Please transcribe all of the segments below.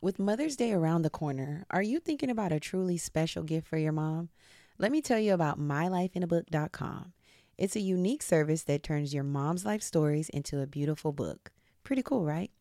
With Mother's Day around the corner, are you thinking about a truly special gift for your mom? Let me tell you about mylifeinabook.com. It's a unique service that turns your mom's life stories into a beautiful book. Pretty cool, right?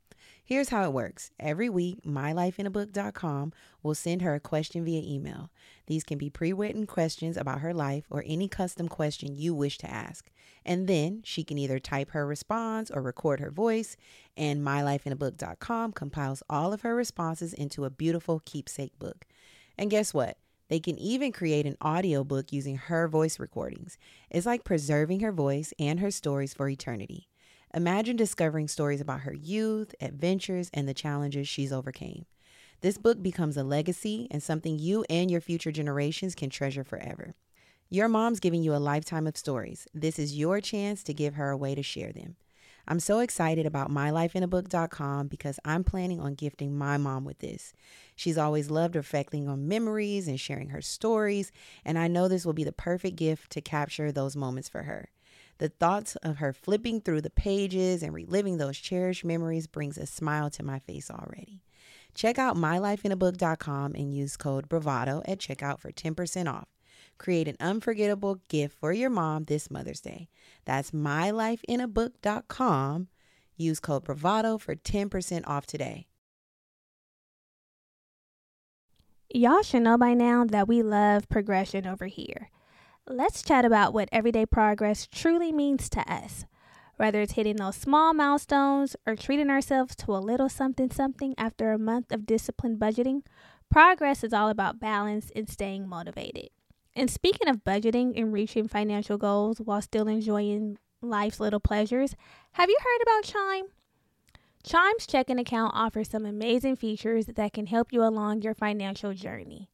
Here's how it works. Every week, mylifeinabook.com will send her a question via email. These can be pre written questions about her life or any custom question you wish to ask. And then she can either type her response or record her voice, and mylifeinabook.com compiles all of her responses into a beautiful keepsake book. And guess what? They can even create an audiobook using her voice recordings. It's like preserving her voice and her stories for eternity. Imagine discovering stories about her youth, adventures, and the challenges she's overcame. This book becomes a legacy and something you and your future generations can treasure forever. Your mom's giving you a lifetime of stories. This is your chance to give her a way to share them. I'm so excited about mylifeinabook.com because I'm planning on gifting my mom with this. She's always loved reflecting on memories and sharing her stories, and I know this will be the perfect gift to capture those moments for her. The thoughts of her flipping through the pages and reliving those cherished memories brings a smile to my face already. Check out mylifeinabook.com and use code BRAVADO at checkout for 10% off. Create an unforgettable gift for your mom this Mother's Day. That's mylifeinabook.com. Use code BRAVADO for 10% off today. Y'all should know by now that we love progression over here. Let's chat about what everyday progress truly means to us. Whether it's hitting those small milestones or treating ourselves to a little something something after a month of disciplined budgeting, progress is all about balance and staying motivated. And speaking of budgeting and reaching financial goals while still enjoying life's little pleasures, have you heard about Chime? Chime's checking account offers some amazing features that can help you along your financial journey.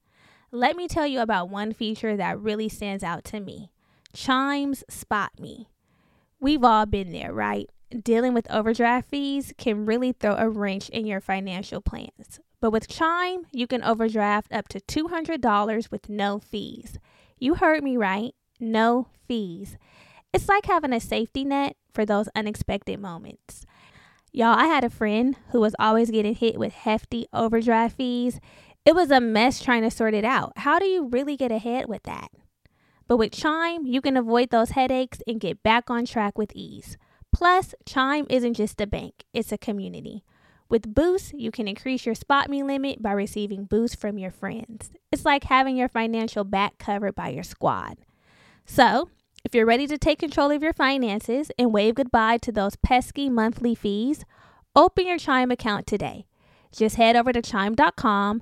Let me tell you about one feature that really stands out to me Chimes Spot Me. We've all been there, right? Dealing with overdraft fees can really throw a wrench in your financial plans. But with Chime, you can overdraft up to $200 with no fees. You heard me right, no fees. It's like having a safety net for those unexpected moments. Y'all, I had a friend who was always getting hit with hefty overdraft fees. It was a mess trying to sort it out. How do you really get ahead with that? But with Chime, you can avoid those headaches and get back on track with ease. Plus, Chime isn't just a bank, it's a community. With Boost, you can increase your Spot Me limit by receiving boosts from your friends. It's like having your financial back covered by your squad. So, if you're ready to take control of your finances and wave goodbye to those pesky monthly fees, open your Chime account today. Just head over to chime.com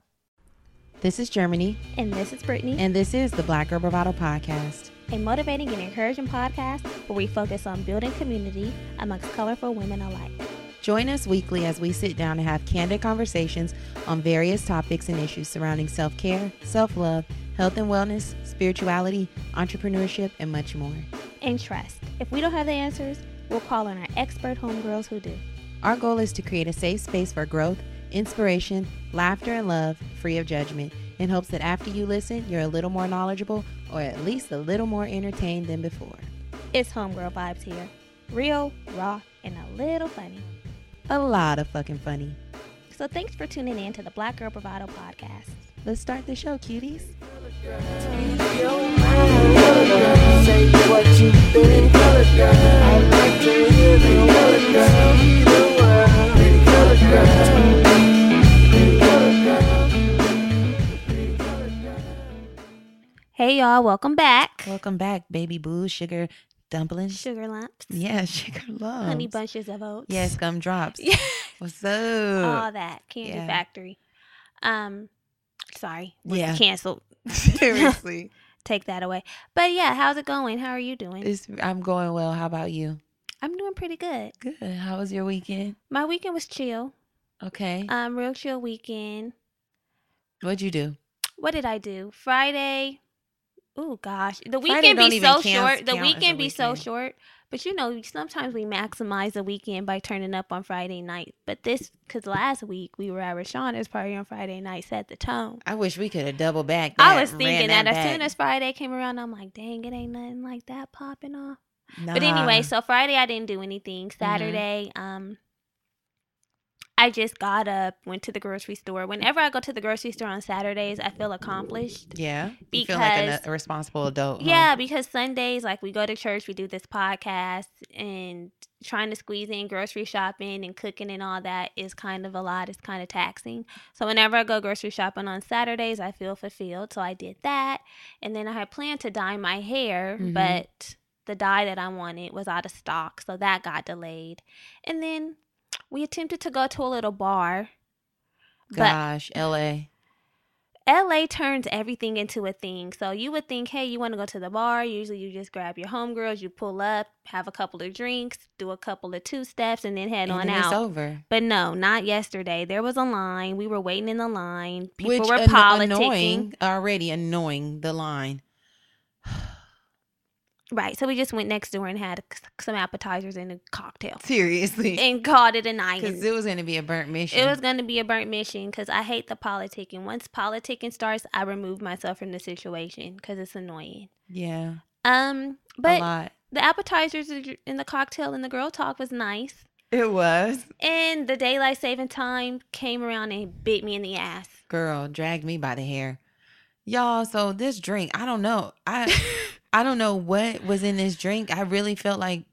This is Germani, And this is Brittany, and this is the Black Girl Bravado Podcast. a motivating and encouraging podcast where we focus on building community amongst colorful women alike. Join us weekly as we sit down and have candid conversations on various topics and issues surrounding self care, self love, health and wellness, spirituality, entrepreneurship, and much more. And trust, if we don't have the answers, we'll call on our expert homegirls who do. Our goal is to create a safe space for growth, inspiration, laughter, and love, free of judgment, in hopes that after you listen, you're a little more knowledgeable or at least a little more entertained than before. It's homegirl vibes here. Real, raw, and a little funny. A lot of fucking funny. So thanks for tuning in to the Black Girl Bravado podcast. Let's start the show, cuties. Say what you think, color girl. Hey y'all, welcome back. Welcome back, baby boo, sugar dumplings. Sugar lumps, Yeah, sugar lumps. honey bunches of oats. Yes, gum drops. Yeah. What's up? All that. Candy Yeah. factory. Um sorry. Yeah. Canceled. Seriously. Take that away. But yeah, how's it going? How are you doing? It's, I'm going well. How about you? I'm doing pretty good. Good. How was your weekend? My weekend was chill. Okay. Um, real chill weekend. What'd you do? What did I do? Friday. Oh gosh, the weekend be so short. The count as a weekend be so short. But you know, sometimes we maximize the weekend by turning up on Friday night. But this, because last week we were at Rashonda's party on Friday night, set the tone. I wish we could have double back. I was thinking that, as soon as Friday came around, I'm like, dang, it ain't nothing like that popping off. But anyway, so Friday I didn't do anything. Mm-hmm. Saturday, um, I just got up, went to the grocery store. Whenever I go to the grocery store on Saturdays, I feel accomplished. yeah, you feel like because- a responsible adult. huh? Yeah, because Sundays, like we go to church, we do this podcast, and trying to squeeze in grocery shopping and cooking and all that is kind of a lot. It's kind of taxing. So whenever I go grocery shopping on Saturdays, I feel fulfilled. So I did that, and then I had planned to dye my hair, Mhm. but the dye that I wanted was out of stock, so that got delayed. And then we attempted to go to a little bar. Gosh, L.A. LA turns everything into a thing. So you would think, hey, you want to go to the bar. Usually you just grab your homegirls, you pull up, have a couple of drinks, do a couple of two steps, and then head And on then it's out. over. But no, not yesterday. There was a line. We were waiting in the line. People Which were an- politicking. annoying already, annoying the line. Right. So we just went next door and had some appetizers and a cocktail Seriously, and called it a night. because it was going to be a burnt mission. It was going to be a burnt mission because I hate the politicking. Once politicking starts, I remove myself from the situation because it's annoying. yeah, Um, a but lot. the appetizers and the cocktail and the girl talk was nice. It was. And the daylight saving time came around and bit me in the ass. Girl dragged me by the hair. Y'all, so this drink, I don't know. I I don't know what was in this drink. I really felt like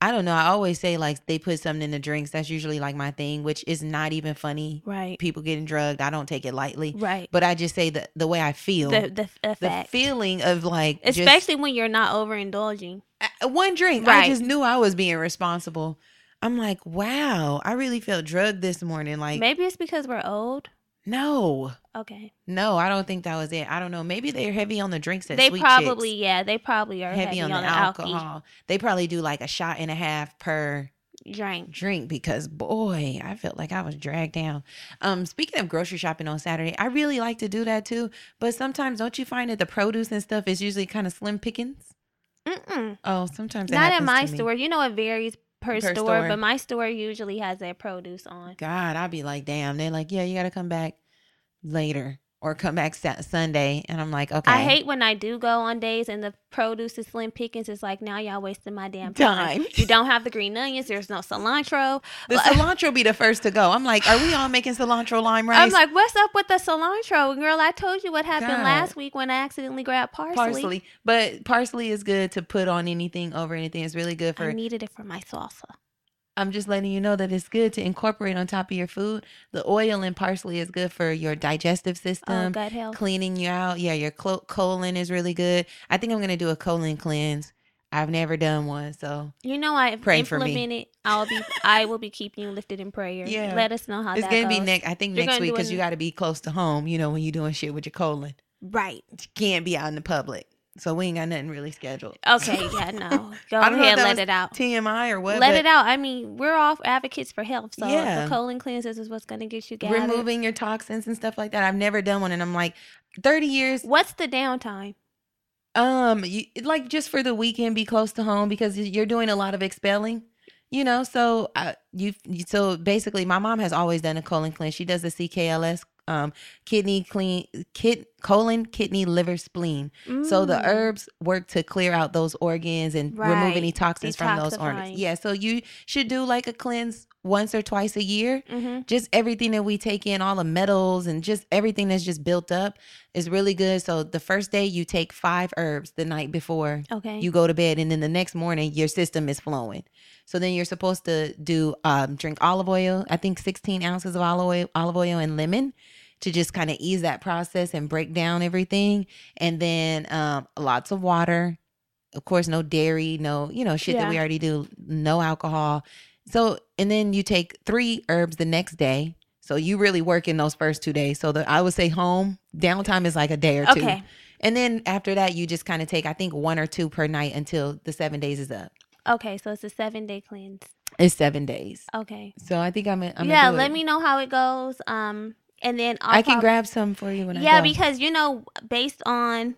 I don't know. I always say like they put something in the drinks. That's usually like my thing, which is not even funny. Right. People getting drugged, I don't take it lightly. Right. But I just say the the way I feel. The the the feeling of like just- Especially when you're not overindulging. one drink. Right. I just knew I was being responsible. I'm like, wow, I really felt drugged this morning. Like, Maybe it's because we're old. No, Okay. no, I don't think that was it. I don't know. Maybe they're heavy on the drinks. At they probably Chicks. yeah, they probably are heavy, on, the, alcohol alcohol. They probably do like a shot and a half per drink. drink because boy, I felt like I was dragged down. Um, speaking of grocery shopping on Saturday, I really like to do that too. But sometimes don't you find that the produce and stuff is usually kind of slim pickings? Mm-mm. Oh, sometimes Not at my store. You know it varies per, Per store, store. but my store usually has their produce on. God, I'd be like, damn. They're like, yeah, you got to come back later or come back Sa- Sunday. And I'm like, okay. I hate when I do go on days and the produce is slim pickings. It's like now y'all wasting my damn time. Time. You don't have the green onions. There's no cilantro. the cilantro be the first to go. I'm like, are we all making cilantro lime rice? I'm like, what's up with the cilantro, girl? I told you what happened God. last week when I accidentally grabbed parsley. parsley. But parsley is good to put on anything over anything. It's really good for I needed it for my salsa. I'm just letting you know that it's good to incorporate on top of your food. The oil in parsley is good for your digestive Oh, system, gut health. cleaning you out. Yeah, your clo- colon is really good. I think I'm going to do a colon cleanse. I've never done one, so You know, I've Pray for me. I'll be. I will be keeping you lifted in prayer. Yeah. Let us know how it's going to be next. I think You're next week because you got to be close to home. You know when you're doing shit with your colon, Right. you can't be out in the public. So we ain't got nothing really scheduled. Okay. Yeah. No. Go I don't know if ahead. Let it out. TMI or what? Let it out. I mean, we're all advocates for health, so Yeah. the colon cleanses is what's going to get you gathered. Removing your toxins and stuff like that. I've never done one, and I'm like, 30 years. What's the downtime? Um, you, like just for the weekend, be close to home because you're doing a lot of expelling. You know, so uh, you you- so basically, my mom has always done a colon cleanse. She does the CKLS, um, kidney clean, kid colon, kidney, liver, spleen. So the Mm. herbs work to clear out those organs and remove any toxins from those organs. Yeah, so you should do like a cleanse once or twice a year Mm-hmm. just everything that we take in, all the metals and just everything that's just built up is really good. So the first day you take five herbs the night before Okay. you go to bed, and then the next morning your system is flowing. So then you're supposed to do um, drink olive oil. I think 16 ounces of olive oil, olive oil and lemon to just kind of ease that process and break down everything. And then um, lots of water. Of course, no dairy, no you know shit that we already do. No alcohol. So and then you take three herbs the next day. So you really work in those first two days. So the I would say home downtime is like a day or two. okay. And then after that, you just kind of take, I think, one or two per night until the seven days is up. Okay. So it's a seven day cleanse. It's seven days. Okay. So I think I'm, I'm yeah. Let it. me know how it goes. Um, and then I I'll can prob- grab some for you when Yeah, I. Yeah, because you know, based on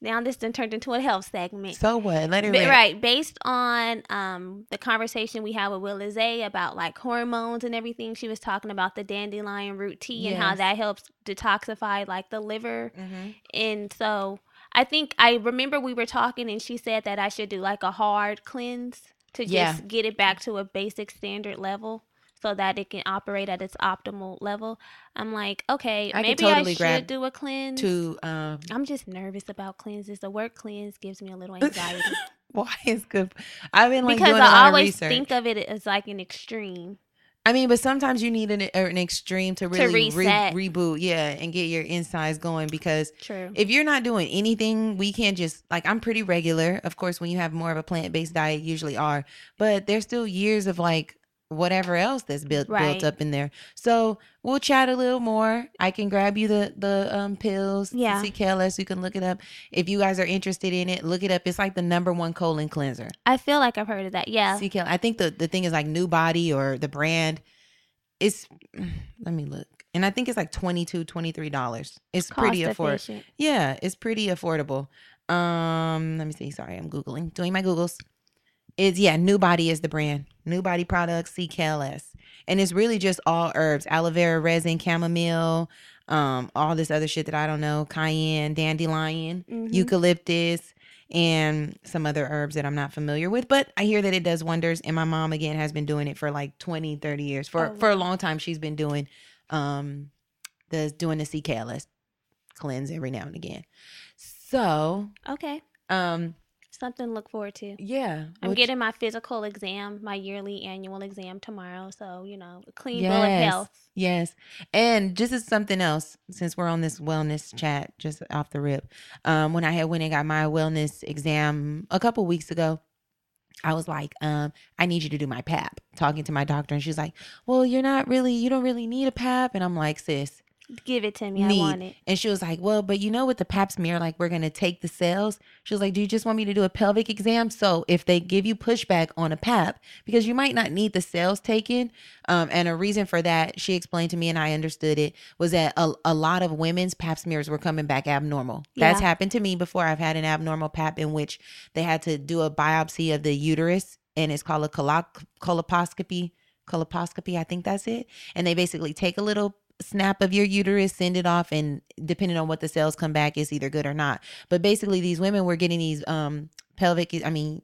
now this then turned into a health segment. so what? Let it Ba- right, based on um the conversation we had with Willa Zay about like hormones and everything, she was talking about the dandelion root tea and how that helps detoxify like the liver. Mhm. And so I think I remember we were talking and she said that I should do like a hard cleanse to just Yeah. get it back to a basic standard level so that it can operate at its optimal level. I'm like, okay, I maybe totally I should do a cleanse. To um, I'm just nervous about cleanses. The word cleanse gives me a little anxiety why is good? I've been like because doing a I always think of it as like an extreme. I mean, but sometimes you need an, an extreme to really re- reset. reboot, yeah, and get your insides going because True. if you're not doing anything, we can't just like I'm pretty regular. Of course, when you have more of a plant based diet, usually are, but there's still years of like whatever else that's built Right. built up in there. So we'll chat a little more. I can grab you the the um pills, Yeah. CKLS. You can look it up if you guys are interested in it. Look it up. It's like the number one colon cleanser. I feel like I've heard of that. Yeah. CKL. I think the the thing is like New Body or the brand. It's let me look, and I think it's like 22 dollars. It's pretty affordable. Yeah, it's pretty affordable. Um, let me see. Sorry, I'm googling, doing my googles. It's yeah, New Body is the brand. New Body products, CKLS, and it's really just all herbs: aloe vera resin, chamomile, um, all this other shit that I don't know, cayenne, dandelion, Mhm. eucalyptus, and some other herbs that I'm not familiar with. But I hear that it does wonders, and my mom again has been doing it for like 20, 30 years. For Oh, for a long time, she's been doing um the doing the CKLS cleanse every now and again. So, Okay. um, Something to look forward to. yeah, I'm which- getting my physical exam, my yearly annual exam tomorrow. So, you know, clean bill of Yes. health. Yes. And just as something else, since we're on this wellness chat, just off the rip, um, when I had went and got my wellness exam a couple weeks ago, I was like, um, I need you to do my PAP. Talking to my doctor, and she's like, Well, you're not really, you don't really need a PAP. And I'm like, sis, Give it to me. I want it. And she was like, Well, but you know, with the pap smear, like we're gonna take the cells. She was like, Do you just want me to do a pelvic exam? So if they give you pushback on a pap, because you might not need the cells taken. Um, and a reason for that, she explained to me and I understood it, was that a, a lot of women's pap smears were coming back abnormal. That's Yeah. happened to me before. I've had an abnormal pap in which they had to do a biopsy of the uterus, and it's called a colo- colposcopy. Colposcopy, I think that's it. And they basically take a little snap of your uterus, send it off, and depending on what the cells come back, is either good or not. But basically, these women were getting these um pelvic, I mean,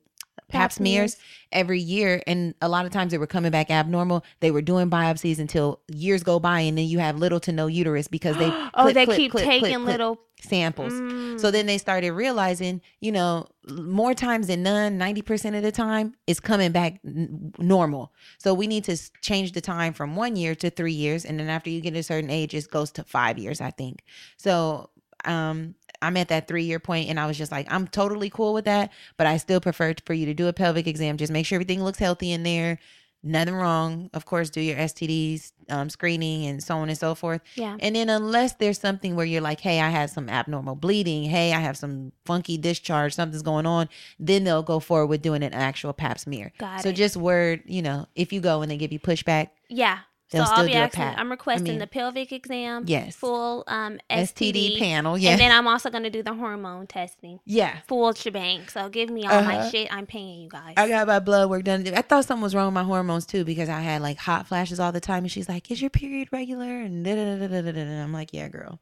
pap, smears every year, and a lot of times they were coming back abnormal. They were doing biopsies until years go by, and then you have little to no uterus because they oh, clip, they clip, keep clip, taking little samples. Mm. So then they started realizing, you know, more times than none, 90% of the time, is coming back n- normal. So we need to change the time from one year to three years. And then after you get a certain age, it goes to five years, I think. So um, I'm at that three year point and I was just like, I'm totally cool with that. But I still prefer for you to do a pelvic exam. Just make sure everything looks healthy in there. Nothing wrong. Of course, do your STDs um, screening and so on and so forth. yeah. And then unless there's something where you're like, hey, I have some abnormal bleeding, hey, I have some funky discharge, something's going on, then they'll go forward with doing an actual pap smear. Got so it. just word, you know, if you go and they give you pushback, Yeah. They'll so I'll be asking. I'm requesting mean- the pelvic exam. Yes. Full um STD, STD, panel, yeah. And then I'm also going to do the hormone testing. yeah. Full shebang. So give me all my Uh-huh. shit. I'm paying you guys. I got my blood work done. I thought something was wrong with my hormones too because I had like hot flashes all the time. And she's like, Is your period regular? And da da da da da da. And I'm like, Yeah, girl.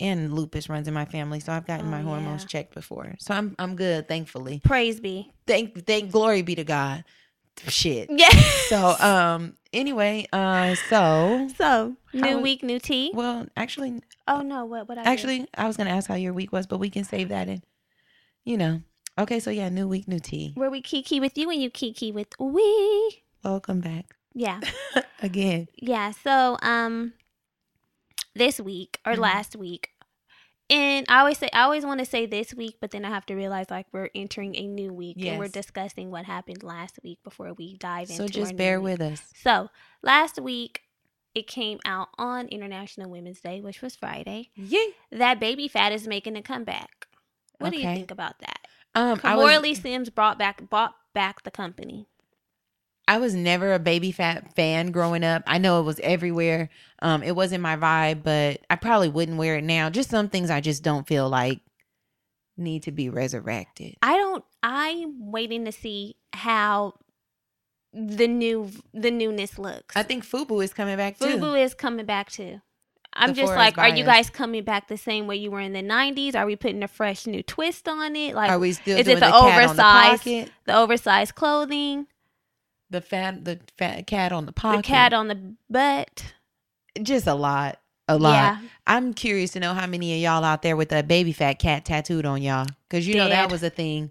And lupus runs in my family, so I've gotten Oh, my hormones yeah. checked before. So I'm I'm good, thankfully. Praise be. Thank thank glory be to God. Shit. Yeah. So um anyway, uh so so new How- week, new tea. well actually Oh no, what? What? I actually I was gonna ask how your week was, but we can save that in you know. Okay, so yeah, new week, new tea. where we kiki with you and you kiki with we. Welcome back Yeah, again. yeah. So um, this week or Mhm. last week, and I always say I always want to say this week, but then I have to realize like we're entering a new week and we're discussing what happened last week before we dive into. So just bear week. with us. So last week. It came out on International Women's Day, which was Friday. Yeah. That Baby Phat is making a comeback. What do you think about that? Um Kimora was, Sims brought back bought back the company. I was never a Baby Phat fan growing up. I know it was everywhere. Um, it wasn't my vibe, but I probably wouldn't wear it now. Just some things I just don't feel like need to be resurrected. I don't. I'm waiting to see how the new the newness looks. I think Fubu is coming back too. Fubu is coming back too. I'm The just like, are you guys coming back the same way you were in the '90s? Are we putting a fresh new twist on it? Like Are we still is it doing the the, the oversized- pocket? the oversized clothing, The fat, the fat cat on the pocket. the cat on the butt? just a lot, a lot. Yeah, I'm curious to know how many of y'all out there with a Baby Phat cat tattooed on y'all, because you know that was a thing.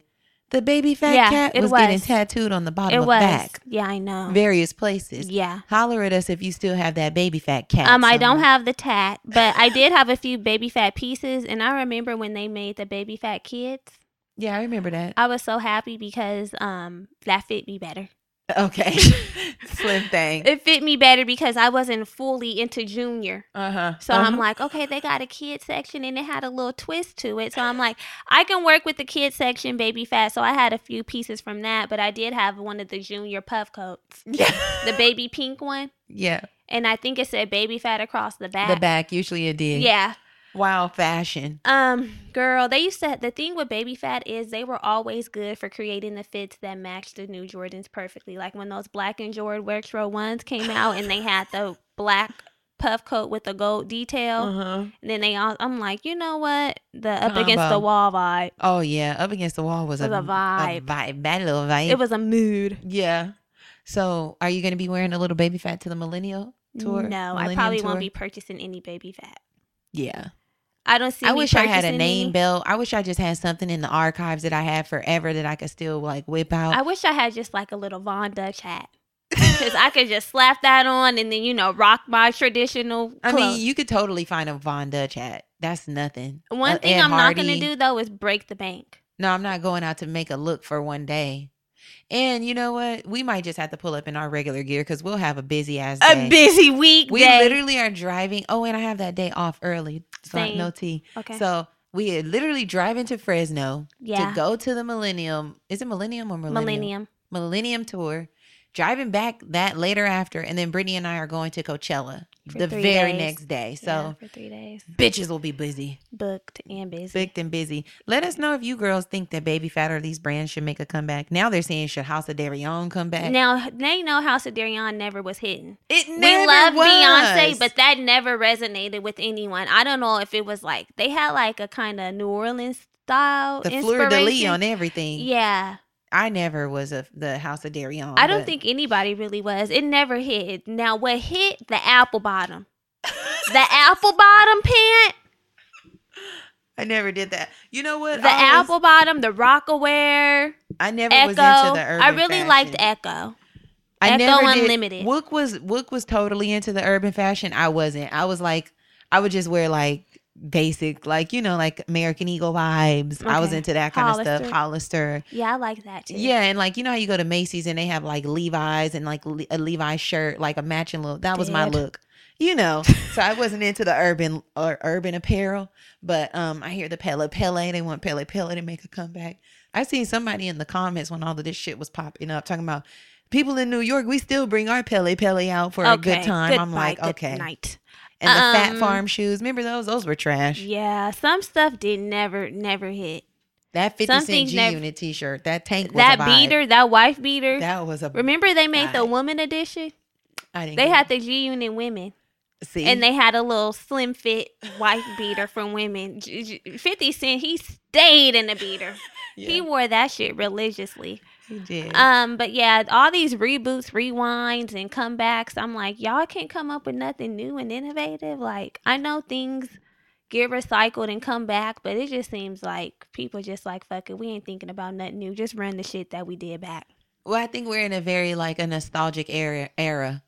The Baby Phat Yeah, cat it was, getting tattooed on the bottom it of was. back, Yeah, I know. various places. yeah. Holler at us if you still have that Baby Phat cat. Um, I don't have the tat, but I did have a few Baby Phat pieces, and I remember when they made the Baby Phat kids. Yeah, I remember that. I was so happy because um that fit me better. Okay, slim thing. It fit me better because I wasn't fully into junior. Uh huh. So I'm like, okay, they got a kid section and it had a little twist to it. So I'm like, I can work with the kid section, Baby Phat. So I had a few pieces from that, but I did have one of the junior puff coats, yeah, the baby pink one, yeah. and I think it said Baby Phat across the back. The back usually it did. Yeah. Wild fashion. Um, girl, they used to. The thing with Baby Phat is they were always good for creating the fits that matched the new Jordans perfectly. Like when those black and Jordan retro ones came out, and they had the black puff coat with the gold detail. Uh huh. And then they all, I'm like, you know what? The up against the wall vibe. Oh yeah, up against the wall was, Was a, a vibe. A vibe. That little vibe. It was a mood. Yeah. So, are you going to be wearing a little Baby Phat to the millennial tour? No, I probably tour? won't be purchasing any Baby Phat. Yeah. I don't see. I wish I had a name any. belt. I wish I just had something in the archives that I had forever that I could still like whip out. I wish I had just like a little Von Dutch hat. Because I could just slap that on and then, you know, rock my traditional I mean, you could totally find a Von Dutch hat. That's nothing. One Uh, thing Ed I'm not going to do, though, is break the bank. No, I'm not going out to make a look for one day. And you know what? We might just have to pull up in our regular gear because we'll have a busy ass day. A busy week. we literally are driving. Oh, and I have that day off early. So Same. no tea. Okay. So we are literally driving to Fresno yeah. to go to the Millennium. Is it Millennium or Millennium? Millennium. Millennium tour. Driving back that later after, and then Brittany and I are going to Coachella For the very days. next day. So Yeah, for three days. bitches will be busy, Booked and busy. booked and busy. Let us know if you girls think that Baby Phat or these brands should make a comeback. Now they're saying should House of Deréon come back? Now, they know House of Deréon never was hitting. it never we love was. Beyonce, but that never resonated with anyone. I don't know if it was like they had like a kind of New Orleans style the fleur de lis on everything. Yeah, I never was a the House of Deréon. I don't but- think anybody really was. It never hit. Now, what hit? The apple bottom. the apple bottom pant. I never did that. You know what? The I apple bottom. The Rocawear. I never Ecko. was into the urban. I really liked. Ecko. I Ecko never did- Unlimited. Wook was Wook was totally into the urban fashion. I wasn't. I was like, I would just wear like basic, like you know, like American Eagle vibes. I was into that kind of stuff. Hollister. Yeah, I like that too. Yeah, and like you know how you go to Macy's and they have like Levi's and like Le- a Levi shirt, like a matching look. That was my look. You know, so I wasn't into the urban or urban apparel, but um, I hear the Pelle Pelle. They want Pelle Pelle to make a comeback. I seen somebody in the comments when all of this shit was popping up talking about people in New York. We still bring our Pelle Pelle out for a good time. I'm like, okay. Night. And the Fat Um, Farm shoes, remember those? Those were trash. Yeah, some stuff did never never hit. That 50 some cent G never- Unit T-shirt, that tank was that vibe. beater, that wife beater. That was a. Remember they made the woman edition? I didn't They had the G Unit women, see, and they had a little slim fit wife beater for women. J- J- Fifty Cent, he stayed in the beater. He wore that shit religiously. He did. Um, but yeah, all these reboots, rewinds, and comebacks. I'm like, y'all can't come up with nothing new and innovative. Like, I know things get recycled and come back, but it just seems like people just like, fuck it, we ain't thinking about nothing new. Just run the shit that we did back. Well, I think we're in a very like a nostalgic era era.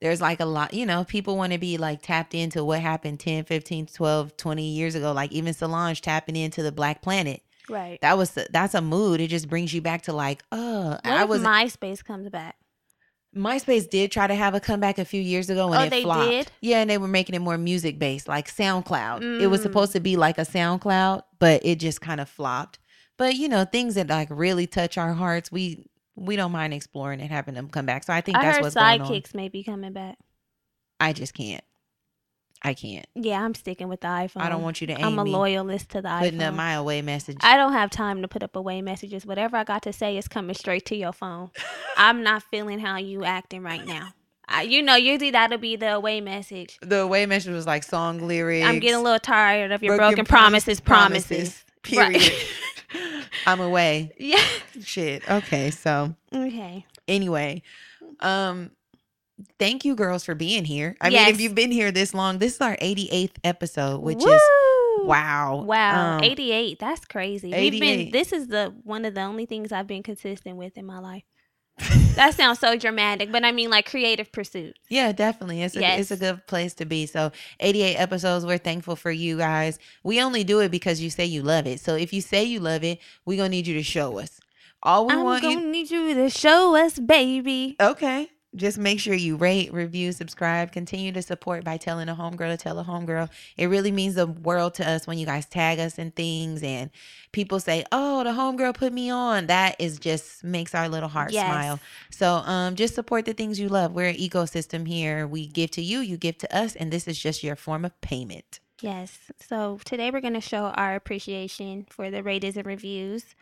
There's like a lot, you know, people want to be like tapped into what happened 10, 15, 12, 20 years ago. Like even Solange tapping into the Black Planet. Right. That was that's a mood. It just brings you back to like, oh, What I was MySpace comes back? MySpace did try to have a comeback a few years ago and Oh, it they flopped. did? Yeah, and they were making it more music based, like SoundCloud. It was Mm. supposed to be like a SoundCloud, but it just kind of flopped. But you know, things that like really touch our hearts, we we don't mind exploring and having them come back. So I think I that's heard what's going on. sidekicks may be coming back. I just can't. I can't. Yeah, I'm sticking with the iPhone. I don't want you to aim I'm a loyalist to the putting iPhone. Putting up my away message. I don't have time to put up away messages. Whatever I got to say is coming straight to your phone. I'm not feeling how you acting right now. I, you know, usually that'll be the away message. the away message was like song lyrics. I'm getting a little tired of your broken broken, promises, promises, promises. Right. Period. I'm away. yeah. Shit. Okay. So Okay. anyway, um, thank you girls for being here. I mean, if you've been here this long, this is our 88th episode, which is wow. Wow, Um, 88. That's crazy. We've been this is the one of the only things I've been consistent with in my life. that sounds so dramatic, but I mean like creative pursuits. Yeah, definitely. It's a it's a good place to be. So, 88 episodes. We're thankful for you guys. We only do it because you say you love it. So, if you say you love it, we're gonna need you to show us. All we I'm want gonna you. need you to show us, baby. Okay. Just make sure you rate, review, subscribe, continue to support by telling a homegirl to tell a homegirl. It really means the world to us when you guys tag us in things and people say, "Oh, the homegirl put me on." That is just makes our little heart Yes. smile. So, um, just support the things you love. We're an ecosystem here. We give to you, you give to us, and this is just your form of payment. Yes. So today we're going to show our appreciation for the ratings and reviews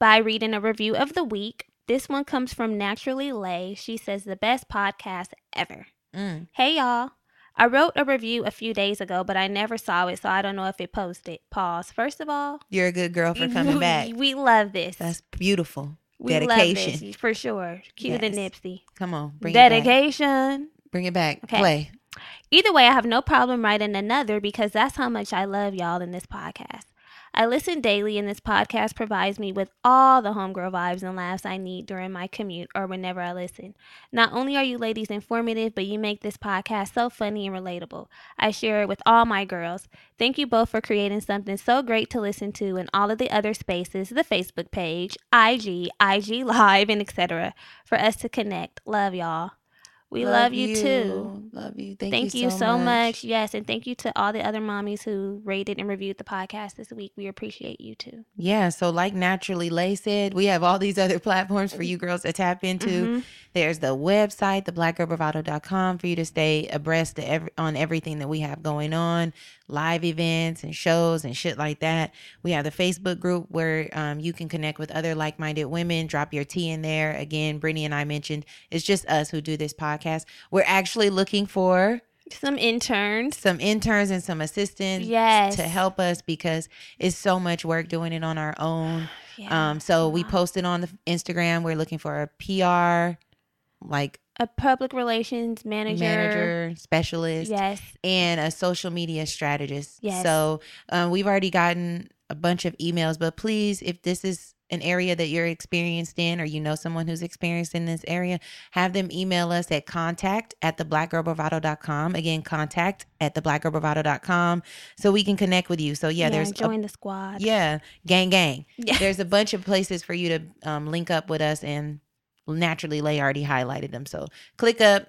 by reading a review of the week. This one comes from Naturally Lay. She says, the best podcast ever. Mm. Hey, y'all. I wrote a review a few days ago, but I never saw it, so I don't know if it posted. Pause. First of all, You're a good girl for coming back. We love this. That's beautiful. we Dedication. love this for sure. Cue the Nipsey. Come on, bring it back. Dedication. Bring it back. Okay. Play. Either way, I have no problem writing another because that's how much I love y'all in this podcast. I listen daily, and this podcast provides me with all the homegirl vibes and laughs I need during my commute or whenever I listen. Not only are you ladies informative, but you make this podcast so funny and relatable. I share it with all my girls. Thank you both for creating something so great to listen to in all of the other spaces the Facebook page, IG, IG Live, and etc. for us to connect. Love y'all. We love, you, too. Love you. Thank, Thank, you, so, much. Yes, and thank you to all the other mommies who rated and reviewed the podcast this week. We appreciate you too. Yeah. So, like Naturally Lay said, we have all these other platforms for you girls to tap into. Mhm. There's the website, theblackgirlbravado.com, for you to stay abreast to every, on everything that we have going on, live events and shows and shit like that. We have the Facebook group where um, you can connect with other like minded women. Drop your tea in there. Again, Brittany and I mentioned it's just us who do this podcast. We're actually looking for Some interns. some interns and some assistants Yes. to help us because it's so much work doing it on our own. Yeah. Um, so we posted on the Instagram. We're looking for a PR, like a public relations manager. manager, specialist, Yes. and a social media strategist. Yes. So um, we've already gotten a bunch of emails, but please, if this is an area that you're experienced in or you know someone who's experienced in this area, have them email us at contact at theblackgirlbravado.com. Again, contact at theblackgirlbravado.com so we can connect with you. So yeah, there's a join the squad. yeah, gang, gang. Yeah. There's a bunch of places for you to um, link up with us, and naturally, Lay already highlighted them. So click up,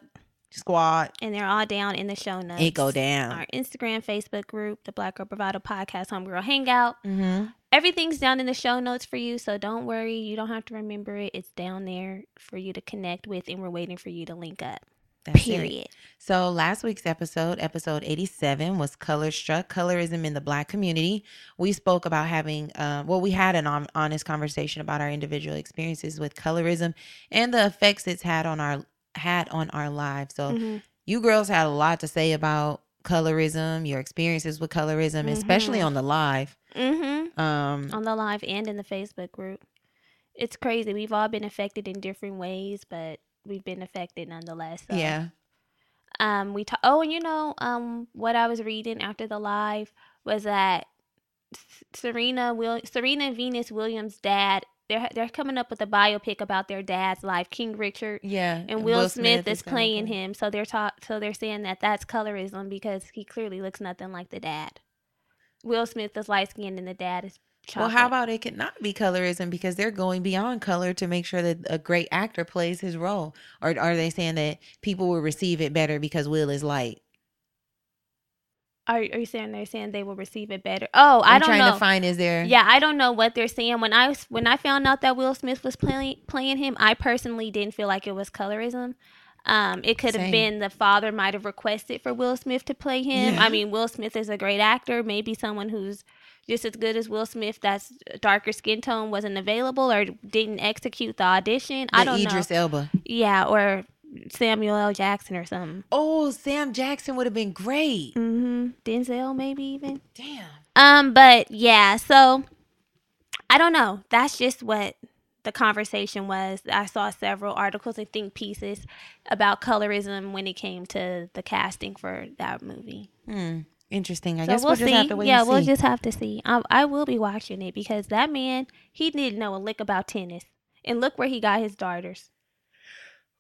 squad, And they're all down in the show notes. it go down. Our Instagram, Facebook group, the Black Girl Bravado Podcast Homegirl Hangout. Mm-hmm. Everything's down in the show notes for you, so don't worry. You don't have to remember it. It's down there for you to connect with, and we're waiting for you to link up. That's it. Period. So last week's episode, episode 87, was Color Struck, Colorism in the Black Community. We spoke about having, uh, well, we had an hon- honest conversation about our individual experiences with colorism and the effects it's had on our had on our lives. So Mhm. you girls had a lot to say about colorism, your experiences with colorism, especially Mhm. on the live. Mm-hmm. Um, On the live and in the Facebook group. It's crazy. We've all been affected in different ways, but we've been affected nonetheless. So. yeah. Um. We ta- Oh, and you know, um, what I was reading after the live was that S- Serena will Serena Venus Williams' dad. They're they're coming up with a biopic about their dad's life, King Richard. Yeah. and Will, Smith, is gonna playing play- him. So they're ta- so they're saying that that's colorism because he clearly looks nothing like the dad. Will Smith is light skinned and the dad is Well, how about it could not be colorism because they're going beyond color to make sure that a great actor plays his role? Or are they saying that people will receive it better because Will is light? Are, are you saying they're saying they will receive it better? Oh, I I'm don't trying know. to find is there Yeah, I don't know what they're saying. When I when I found out that Will Smith was playing playing him, I personally didn't feel like it was colorism. Um, it could have been the father might have requested for Will Smith to play him. Yeah. I mean, Will Smith is a great actor. Maybe someone who's just as good as Will Smith that's darker skin tone wasn't available or didn't execute the audition. I don't Idris know. Elba. Yeah, or Samuel L. Jackson or something. Oh, Sam Jackson would have been great. hmm Denzel maybe even. Damn. Um, but yeah, so I don't know. That's just what the conversation was. I saw several articles and think pieces about colorism when it came to the casting for that movie. Hmm. Interesting. I so guess we'll, we'll, just see. have to wait yeah, we'll see. just have to see. I, I will be watching it because that man, he didn't know a lick about tennis. And look where he got his daughters.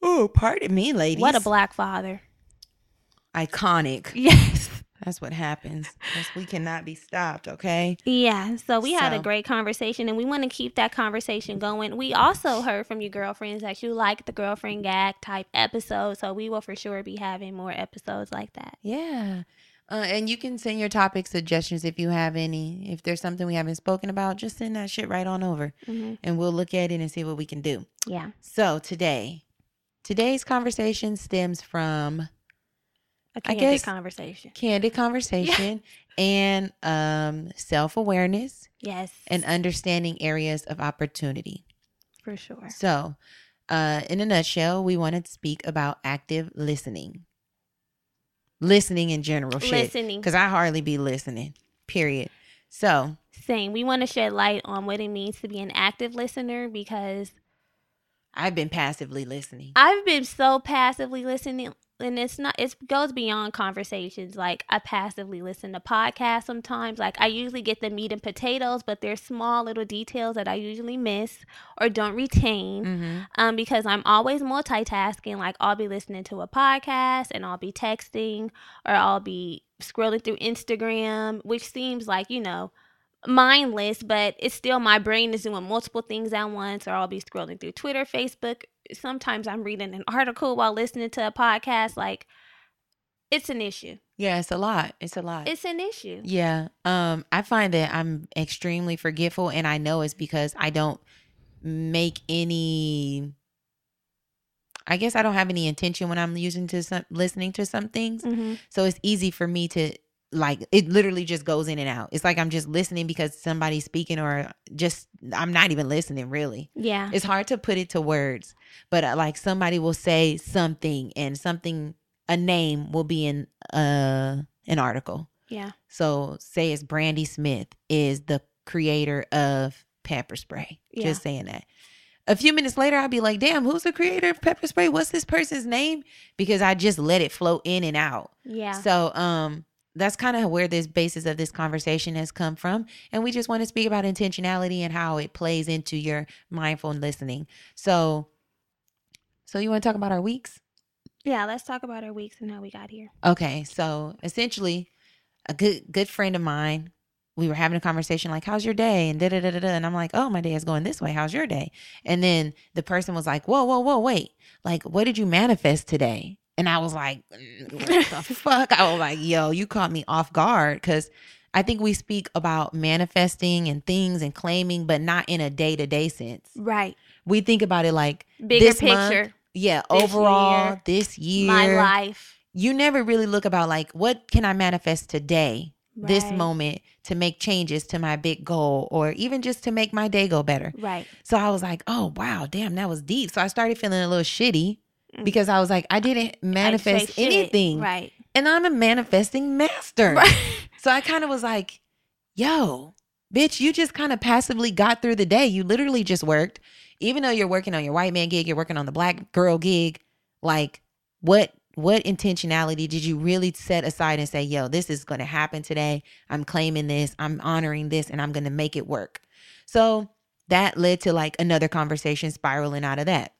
Oh, pardon me, ladies. What a black father. iconic. Yes. That's what happens. We cannot be stopped. Okay. Yeah, so we had a great conversation and we want to keep that conversation going. We also heard from your girlfriends that you like the girlfriend gag type episode, so we will for sure be having more episodes like that. Yeah. Uh, and you can send your topic suggestions if you have any. If there's something we haven't spoken about, just send that shit right on over, hmm and we'll look at it and see what we can do. Yeah. So today, today's conversation stems from A I candid guess- conversation. candid conversation and um, self awareness Yes. and understanding areas of opportunity. for sure. So, uh, in a nutshell, we want to speak about active listening. Listening in general, shit. Listening. Because I hardly be listening, period. So, Same. We want to shed light on what it means to be an active listener because I've been passively listening. I've been so passively listening and it's not it goes beyond conversations. Like I passively listen to podcasts sometimes. Like I usually get the meat and potatoes but there's small little details that I usually miss or don't retain hmm um because I'm always multitasking. Like I'll be listening to a podcast and I'll be texting or I'll be scrolling through Instagram which seems like you know mindless but it's still my brain is doing multiple things at once or I'll be scrolling through Twitter Facebook sometimes I'm reading an article while listening to a podcast like it's an issue Yeah, it's a lot. It's a lot. it's an issue Yeah. Um, I find that I'm extremely forgetful and I know it's because I don't make any I guess I don't have any intention when I'm using to some listening to some things. mm-hmm. So it's easy for me to like it literally just goes in and out. It's like I'm just listening because somebody's speaking or just I'm not even listening really. yeah It's hard to put it to words, but uh, like somebody will say something and something a name will be in uh an article. yeah So say it's Brandy Smith is the creator of pepper spray. Yeah. Just saying that. A few minutes later, I'll be like, damn, who's the creator of pepper spray? What's this person's name? Because I just let it flow in and out. yeah So um that's kind of where this basis of this conversation has come from. And we just want to speak about intentionality and how it plays into your mindful listening. So so you want to talk about our weeks? yeah let's talk about our weeks and how we got here Okay, so essentially, a good good friend of mine, we were having a conversation like, "How's your day?" and da da da da and I'm like, "Oh, my day is going this way. How's your day?" And then the person was like, "Whoa, whoa, whoa, wait! Like, what did you manifest today?" And I was like, "Mm, "What the fuck?" I was like, "Yo, you caught me off guard," because I think we speak about manifesting and things and claiming, but not in a day to day sense. right We think about it like bigger this month, picture yeah, this overall year, this year, my life you never really look about like what can I manifest today, this moment to make changes to my big goal or even just to make my day go better. right So I was like, "Oh, wow, damn, that was deep." So I started feeling a little shitty. Mm. because I was like, I didn't manifest shit. anything. right And I'm a manifesting master. right So I kind of was like, "Yo, bitch, you just kind of passively got through the day. You literally just worked. Even though you're working on your white man gig, you're working on the black girl gig. Like, what what intentionality did you really set aside and say, "Yo, this is going to happen today. I'm claiming this. I'm honoring this and I'm going to make it work." So, that led to like another conversation spiraling out of that.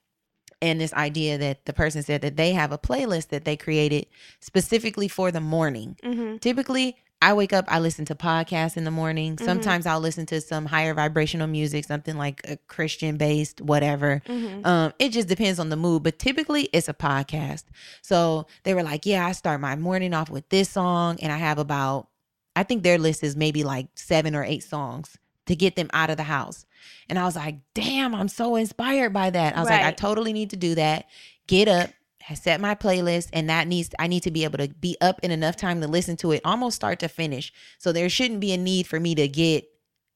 And this idea that the person said that they have a playlist that they created specifically for the morning. Mm-hmm. Typically, I wake up, I listen to podcasts in the morning. Mhm. Sometimes I'll listen to some higher vibrational music, something like a Christian based, whatever. Mm-hmm. Um, it just depends on the mood, but typically it's a podcast. So they were like, Yeah, I start my morning off with this song, and I have about, I think their list is maybe like seven or eight songs to get them out of the house. And I was like, Damn, I'm so inspired by that. I was like, I totally need to do that. Get up. I set my playlist and that needs I need to be able to be up in enough time to listen to it almost start to finish. So there shouldn't be a need for me to get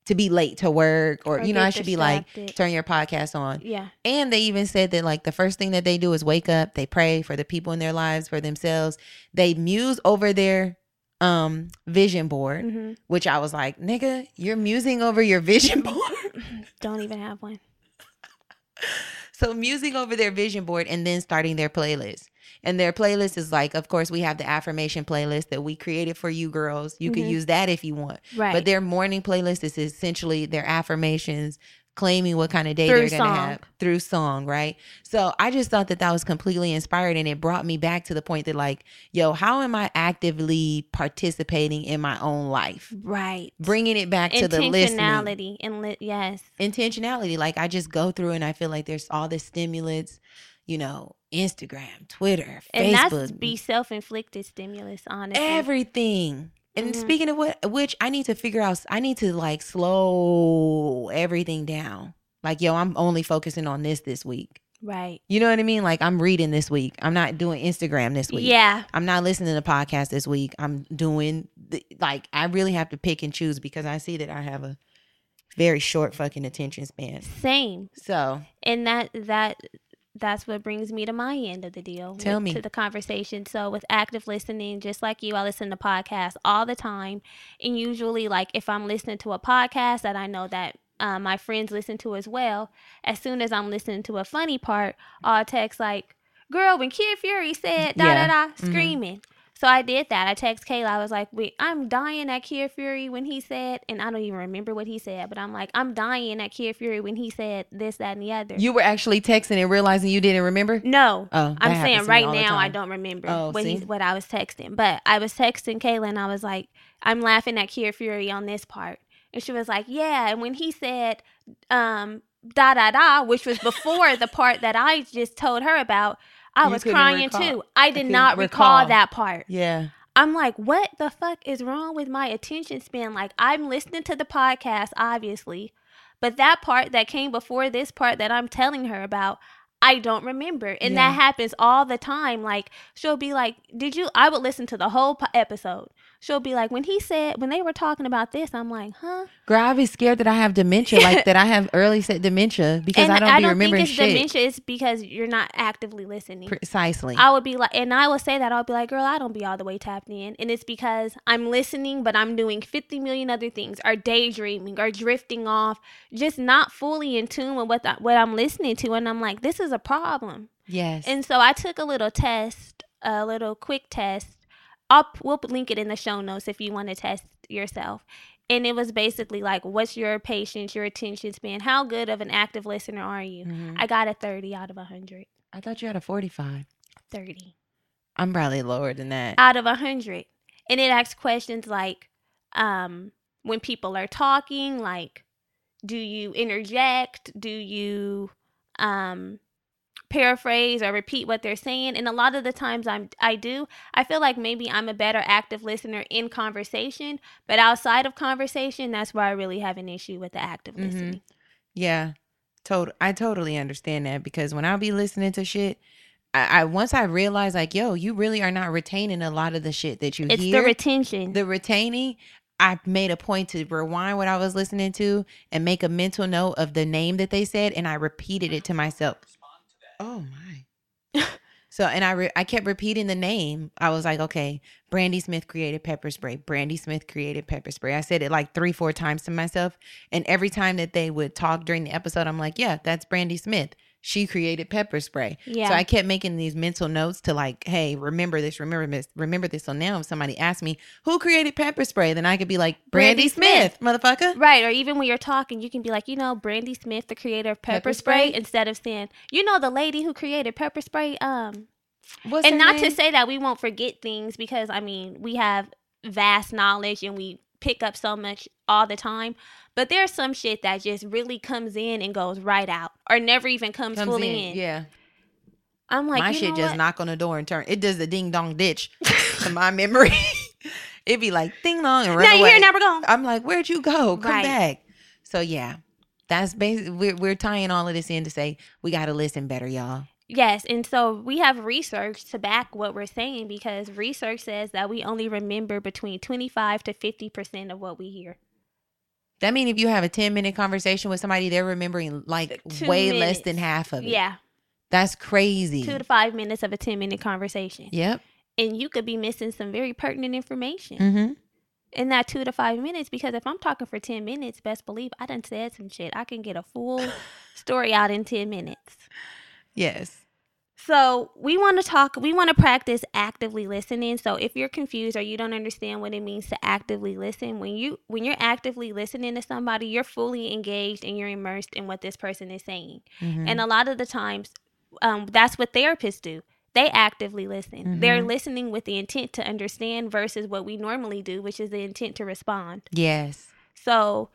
to be late to work or, Or you know, I should be like turn your podcast on. Yeah. And they even said that like the first thing that they do is wake up, they pray for the people in their lives, for themselves. They muse over their um vision board, hmm which I was like, nigga, you're musing over your vision board. Don't even have one. so musing over their vision board and then starting their playlist. And their playlist is like, of course, we have the affirmation playlist that we created for you girls. You can Mhm. use that if you want. Right. But their morning playlist is essentially their affirmations, claiming what kind of day Through they're going to have through song, right? So I just thought that that was completely inspired and it brought me back to the point that, like, yo, how am I actively participating in my own life? right. Bringing it back to the listening Intentionality and li- yes. intentionality. Like I just go through and I feel like there's all this stimulants, you know, Instagram, Twitter, And that's Facebook, be self inflicted stimulus, honestly. everything. And Mhm. speaking of what, which I need to figure out, I need to like slow everything down. Like, yo, I'm only focusing on this this week. right. You know what I mean? Like, I'm reading this week. I'm not doing Instagram this week. Yeah. I'm not listening to podcast this week. I'm doing the, like I really have to pick and choose because I see that I have a very short fucking attention span. Same. So and that that that's what brings me to my end of the deal Tell with- me. to the conversation so with active listening just like you i listen to podcasts all the time and usually like if i'm listening to a podcast that i know that uh, my friends listen to as well as soon as i'm listening to a funny part i'll text like girl when kid fury said da Yeah. da da Mhm. screaming so I did that. I text Kayla. I was like, "Wait, I'm dying at Kid Fury when he said," and I don't even remember what he said, but I'm like, "I'm dying at Kid Fury when he said this, that, and the other." You were actually texting and realizing you didn't remember? No. Oh, I'm saying right now I don't remember Oh, what he's what I was texting. But I was texting Kayla and I was like, I'm laughing at Kid Fury on this part. And she was like, Yeah. And when he said um da da da, which was before the part that I just told her about, I You was crying recall- too. I did couldn't not recall, recall. that part. Yeah. I'm like, what the fuck is wrong with my attention span? Like, I'm listening to the podcast, obviously, but that part that came before this part that I'm telling her about, I don't remember. And Yeah. that happens all the time. Like, she'll be like, Did you? I would listen to the whole po- episode. She'll be like, When he said, when they were talking about this, I'm like, Huh? Girl, I be scared that I have dementia, like that I have early set dementia because and I don't be remembering think it's shit. dementia. It's because you're not actively listening. Precisely. I would be like, and I will say that I'll be like, girl, I don't be all the way tapped in, and it's because I'm listening, but I'm doing 50 million other things, or daydreaming, or drifting off, just not fully in tune with what the, what I'm listening to, and I'm like, this is a problem. yes. And so I took a little test, a little quick test. I'll we'll link it in the show notes if you want to test yourself. And it was basically like, what's your patience, your attention span? How good of an active listener are you? Mhm. I got a 30 out of 100. I thought you had a 45. 30. I'm probably lower than that. out of a hundred. And it asks questions like, um, when people are talking, like, do you interject? Do you um paraphrase or repeat what they're saying? And a lot of the times I'm I do. I feel like maybe I'm a better active listener in conversation, but outside of conversation, that's where I really have an issue with the active Mhm. listening. Yeah, total. I totally understand that because when I be listening to shit, I, I once I realize like, yo, you really are not retaining a lot of the shit that you It's hear. the retention. the retaining. I made a point to rewind what I was listening to and make a mental note of the name that they said, and I repeated it to myself. Oh my. So and I re- I kept repeating the name. I was like, okay, Brandy Smith created pepper spray. Brandy Smith created pepper spray. I said it like three, four times to myself, and every time that they would talk during the episode, I'm like, yeah, that's Brandy Smith. She created pepper spray. Yeah. So I kept making these mental notes to like, hey, remember this, remember this, remember this. So now if somebody asks me who created pepper spray, then I could be like, Brandy, Brandy Smith, motherfucker. Right, or even when you're talking, you can be like, you know, Brandy Smith, the creator of pepper, Pepper spray, spray? instead of saying, you know, the lady who created pepper spray. Um, What's and not name? to say that we won't forget things because I mean we have vast knowledge and we pick up so much all the time. But there's some shit that just really comes in and goes right out, or never even comes, comes fully in. in. Yeah. I'm like, my shit just what? knock on the door and turn. It does the ding dong ditch to my memory. It'd be like ding dong and run Now you're away. here, never gone. I'm like, where'd you go? Come Right. back. So yeah, that's basically we're we're tying all of this in to say we got to listen better, y'all. Yes, and so we have research to back what we're saying because research says that we only remember between 25 to 50 percent of what we hear. That mean if you have a 10 minute conversation with somebody, they're remembering like Two way less than half of it. Yeah, That's crazy. two to five minutes of a 10 minute conversation, Yep. and you could be missing some very pertinent information. Mm-hmm. in that two to five minutes because if I'm talking for 10 minutes, best believe I done said some shit. I can get a full story out in 10 minutes. Yes. So we want to talk, we want to practice actively listening. So if you're confused or you don't understand what it means to actively listen, when you when you're actively listening to somebody, you're fully engaged and you're immersed in what this person is saying. Mhm. And a lot of the times, um, that's what therapists do. They actively listen. They're Mhm. listening with the intent to understand versus what we normally do, which is the intent to respond. yes. So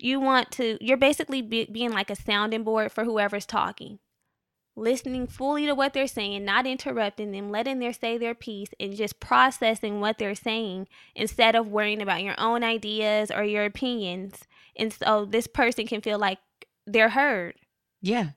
you want to, you're basically be, being like a sounding board for whoever's talking. Listening fully to what they're saying, not interrupting them, letting them say their piece, and just processing what they're saying instead of worrying about your own ideas or your opinions. And so this person can feel like they're heard. Yeah.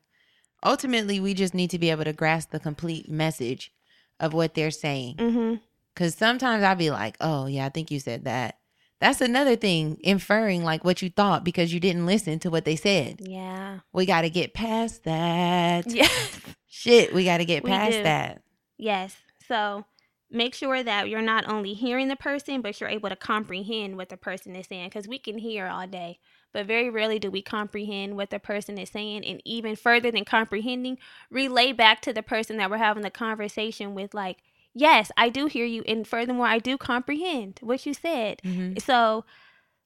Ultimately, we just need to be able to grasp the complete message of what they're saying. Mm-hmm. Because sometimes I'll be like, oh, yeah, I think you said that. That's another thing, inferring like what you thought because you didn't listen to what they said. Yeah. We got to get past that. Yes. Shit, we got to get past that. Yes. So make sure that you're not only hearing the person, but you're able to comprehend what the person is saying. Because we can hear all day, but very rarely do we comprehend what the person is saying. And even further than comprehending, relay back to the person that we're having the conversation with, like, yes, I do hear you. And furthermore, I do comprehend what you said. Mhm. So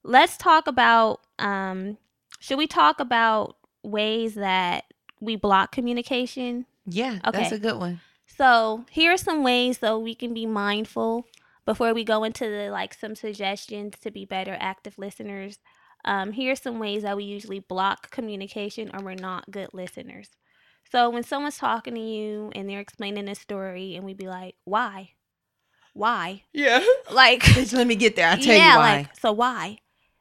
let's talk about um, should we talk about ways that we block communication? Yeah, that's Okay. a good one. So here are some ways so we can be mindful before we go into the like some suggestions to be better active listeners. Um, here are some ways that we usually block communication or we're not good listeners. So when someone's talking to you and they're explaining a story and we'd be like, why? Why? Yeah. Like Bitch, let me get there. I'll tell yeah, you why. like so why?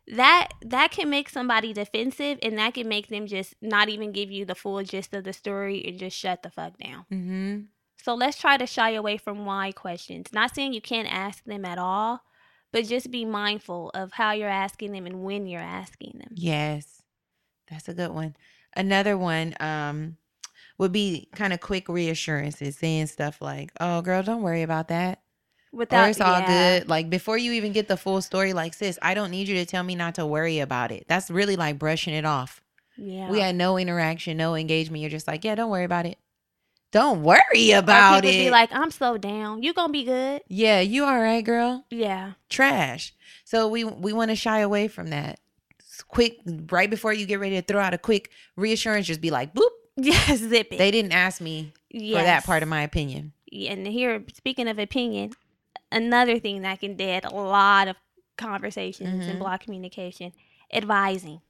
That that can make somebody defensive and that can make them just not even give you the full gist of the story and just shut the fuck down. mm-hmm. So let's try to shy away from why questions. Not saying you can't ask them at all, but just be mindful of how you're asking them and when you're asking them. Yes. That's a good one. Another one um would be kind of quick reassurances, saying stuff like, "Oh, girl, don't worry about that. Without or it's all yeah. good." Like before you even get the full story, like, "Sis, I don't need you to tell me not to worry about it." That's really like brushing it off. Yeah. We had no interaction, no engagement. You're just like, "Yeah, don't worry about it. Don't worry about it." be like, I'm so down. You gonna be good. "Yeah, you all right, girl." Yeah. trash. So we we want to shy away from that. S- Quick, right before you get ready to throw out a quick reassurance, just be like, "Boop." Yes, zip it. They didn't ask me yes. for that part of my opinion. and here speaking of opinion another thing that can dead a lot of conversations Mhm. and block communication advising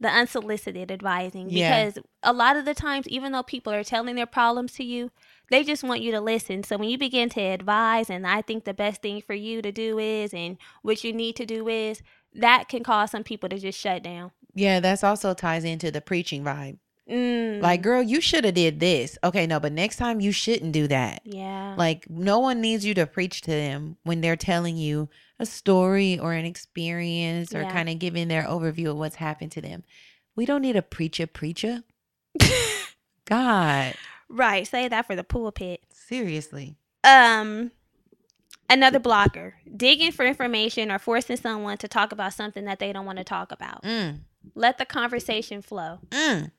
the unsolicited advising Yeah. because a lot of the times even though people are telling their problems to you they just want you to listen so when you begin to advise and i think the best thing for you to do is and what you need to do is that can cause some people to just shut down Yeah, that's also ties into the preaching vibe. Mm, Like, girl, you should have did this. Okay, no, but next time you shouldn't do that. yeah Like, no one needs you to preach to them when they're telling you a story or an experience or Yeah. kind of giving their overview of what's happened to them. We don't need a preacher, preacher. God, right say that for the pulpit seriously. um another blocker digging for information or forcing someone to talk about something that they don't want to talk about Mm, let the conversation flow mm.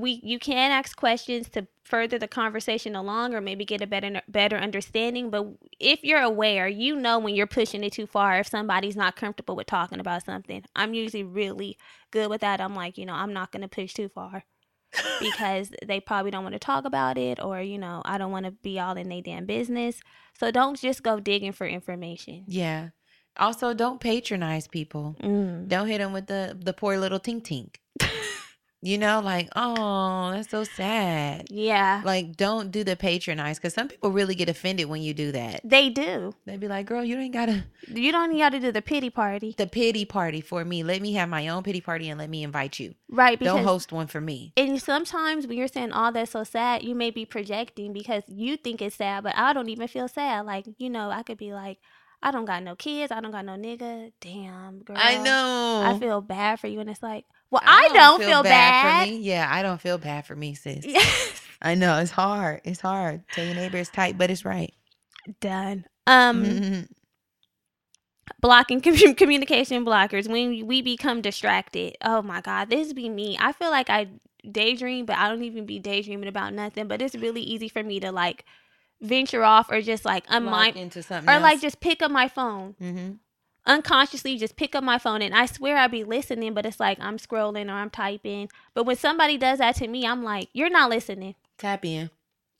We you can ask questions to further the conversation along or maybe get a better better understanding but if you're aware you know when you're pushing it too far if somebody's not comfortable with talking about something i'm usually really good with that i'm like you know i'm not going to push too far because they probably don't want to talk about it or you know i don't want to be all in their damn business so don't just go digging for information Yeah. Also, don't patronize people. mm. Don't hit them with the the poor little tink tink. you know, like, oh, that's so sad. yeah Like, don't do the patronize because some people really get offended when you do that. they do They'd be like, girl, you ain't got to you don't got to do the pity party the pity party for me. Let me have my own pity party and let me invite you. right because don't host one for me. And sometimes when you're saying all that's so sad, you may be projecting because you think it's sad, but I don't even feel sad. Like, you know, I could be like, I don't got no kids, I don't got no nigga. Damn, girl. I know. I feel bad for you. And it's like, well, I, don't, feel, bad. for me. Yeah, I don't feel bad for me, sis. Yes. I know it's hard. It's hard. Tell your neighbor it's tight, but it's right. Done. Um, Mhm. blocking commu- communication blockers when we become distracted. Oh my God, this be me. I feel like I daydream, but I don't even be daydreaming about nothing. But it's really easy for me to like venture off or just like unmind into something or like just pick up my phone hmm unconsciously just pick up my phone and i swear I'd be listening but it's like i'm scrolling or i'm typing but when somebody does that to me i'm like you're not listening tap in.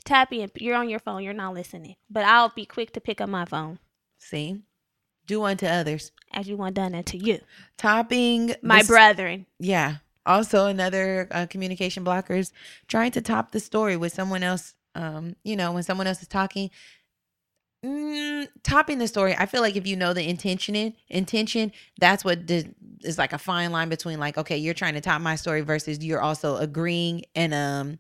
tap in you're on your phone you're not listening but i'll be quick to pick up my phone See, do unto others. as you want done unto you Topping my this- brethren Yeah. Also, another uh, communication blockers trying to top the story with someone else. Um, you know, when someone else is talking, mm, topping the story. I feel like if you know the intention, in, intention, that's what di- is like a fine line between like, okay, you're trying to top my story versus you're also agreeing and um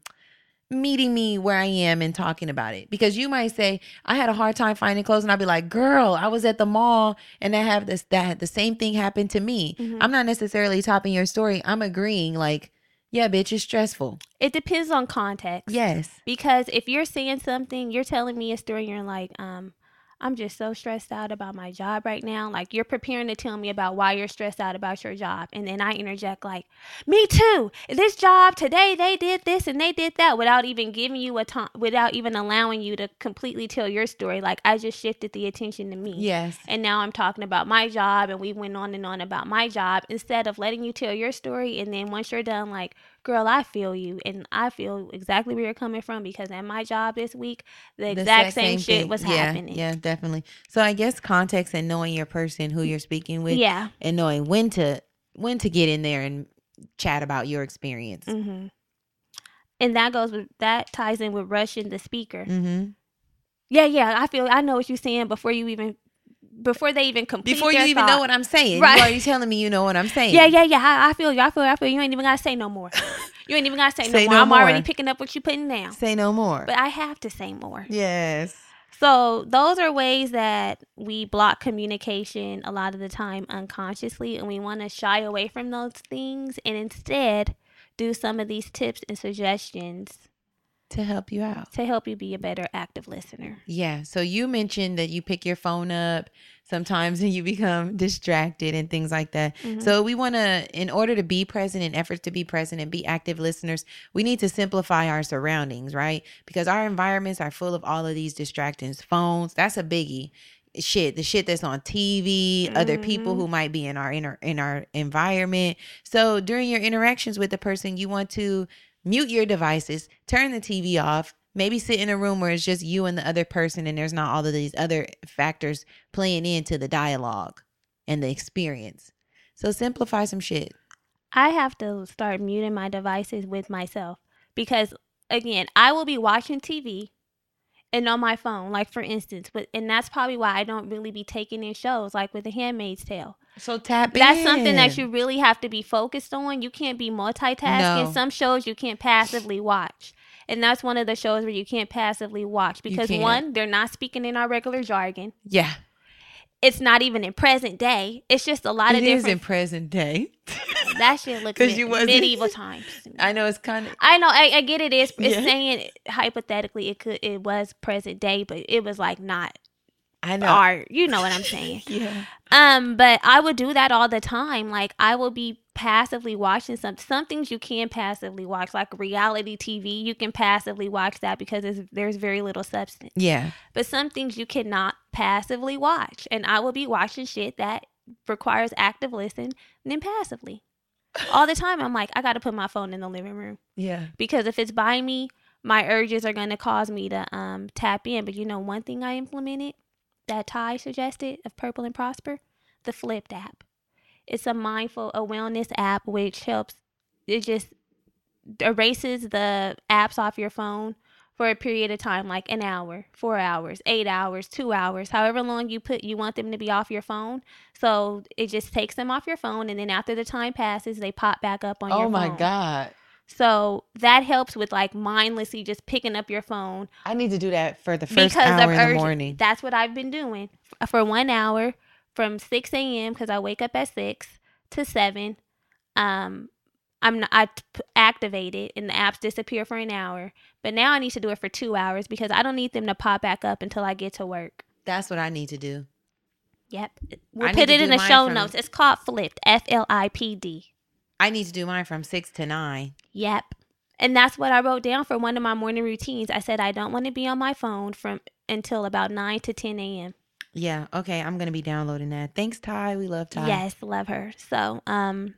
meeting me where I am and talking about it. Because you might say, I had a hard time finding clothes, and i'd be like, girl, I was at the mall and I have this that the same thing happened to me. Mhm. I'm not necessarily topping your story. I'm agreeing, like, yeah, bitch, it's stressful. it depends on context Yes. because if you're saying something you're telling me a story you're like um i'm just so stressed out about my job right now. Like you're preparing to tell me about why you're stressed out about your job. And then i interject like me too. This job today they did this and they did that without even giving you a time without even allowing you to completely tell your story. Like i just shifted the attention to me. Yes. and now I'm talking about my job, and we went on and on about my job instead of letting you tell your story. And then once you're done, like, girl, I feel you, and I feel exactly where you're coming from because at my job this week, the exact exact same, shit thing. was yeah, happening. Yeah, definitely. So I guess context and knowing your person who you're speaking with yeah. and knowing when to when to get in there and chat about your experience. hmm And that goes with that ties in with rushing the speaker. Mm-hmm. Yeah, yeah. I feel I know what you're saying before you even before they even complete Before you even thought. know what I'm saying, Right. you already telling me you know what I'm saying. Yeah, yeah, yeah. I, I feel you. I feel you. I feel you. You ain't even gotta say no more. You ain't even gotta say, Say no more. no I'm already picking up what you putting down. Say no more. But I have to say more. yes. So those are ways that we block communication a lot of the time unconsciously, and we want to shy away from those things and instead do some of these tips and suggestions To help you out. to help you be a better active listener. Yeah. So you mentioned that you pick your phone up sometimes and you become distracted and things like that. Mhm. So we want to, in order to be present, in efforts to be present and be active listeners, we need to simplify our surroundings, right? Because our environments are full of all of these distractions. Phones, that's a biggie. Shit, the shit that's on TV, other people Mhm. who might be in our inner in our environment. So during your interactions with the person, you want to mute your devices, turn the TV off, maybe sit in a room where it's just you and the other person and there's not all of these other factors playing into the dialogue and the experience. So simplify some shit. I have to start muting my devices with myself because again, I will be watching TV and on my phone, like for instance, but and that's probably why I don't really be taking in shows like with The Handmaid's Tale. So tap in. That's something that you really have to be focused on. You can't be multitasking. No. Some shows you can't passively watch. And that's one of the shows where you can't passively watch because one, they're not speaking in our regular jargon. Yeah. It's not even in present day. It's just a lot It of It is in present day. that shit looks 'Cause mid- you medieval times. I know it's kind of I know. I, I get it. It's, it's Yeah. saying hypothetically it could it was present day, but it was like not I know. art. You know what I'm saying? Yeah. Um, but I would do that all the time. Like I will be passively watching some some things you can passively watch like reality TV you can passively watch that because there's, there's very little substance Yeah. but some things you cannot passively watch and I will be watching shit that requires active listen and then passively all the time I'm like I got to put my phone in the living room. Yeah. because if it's by me my urges are going to cause me to um tap in. But you know one thing I implemented that Ty suggested of Purple and Prosper the Flipd app. It's a mindful a wellness app which helps it just erases the apps off your phone for a period of time like an hour four hours eight hours two hours however long you put you want them to be off your phone so it just takes them off your phone and then after the time passes they pop back up on your phone. Oh my God. so that helps with like mindlessly just picking up your phone I need to do that for the first because hour of in the morning. That's what I've been doing for one hour from 6 a.m. because I wake up at 6 to 7. Um, I'm not, I t- activate it and the apps disappear for an hour. But now I need to do it for two hours because I don't need them to pop back up until I get to work. That's what I need to do. Yep. We'll I put it in the show from- notes. It's called Flipd, F L I P D. I need to do mine from six to nine. Yep. And that's what I wrote down for one of my morning routines. I said I don't want to be on my phone from until about 9 to 10 a.m. Yeah. Okay. I'm gonna be downloading that. Thanks, Ty. We love Ty. Yes, love her. So, um,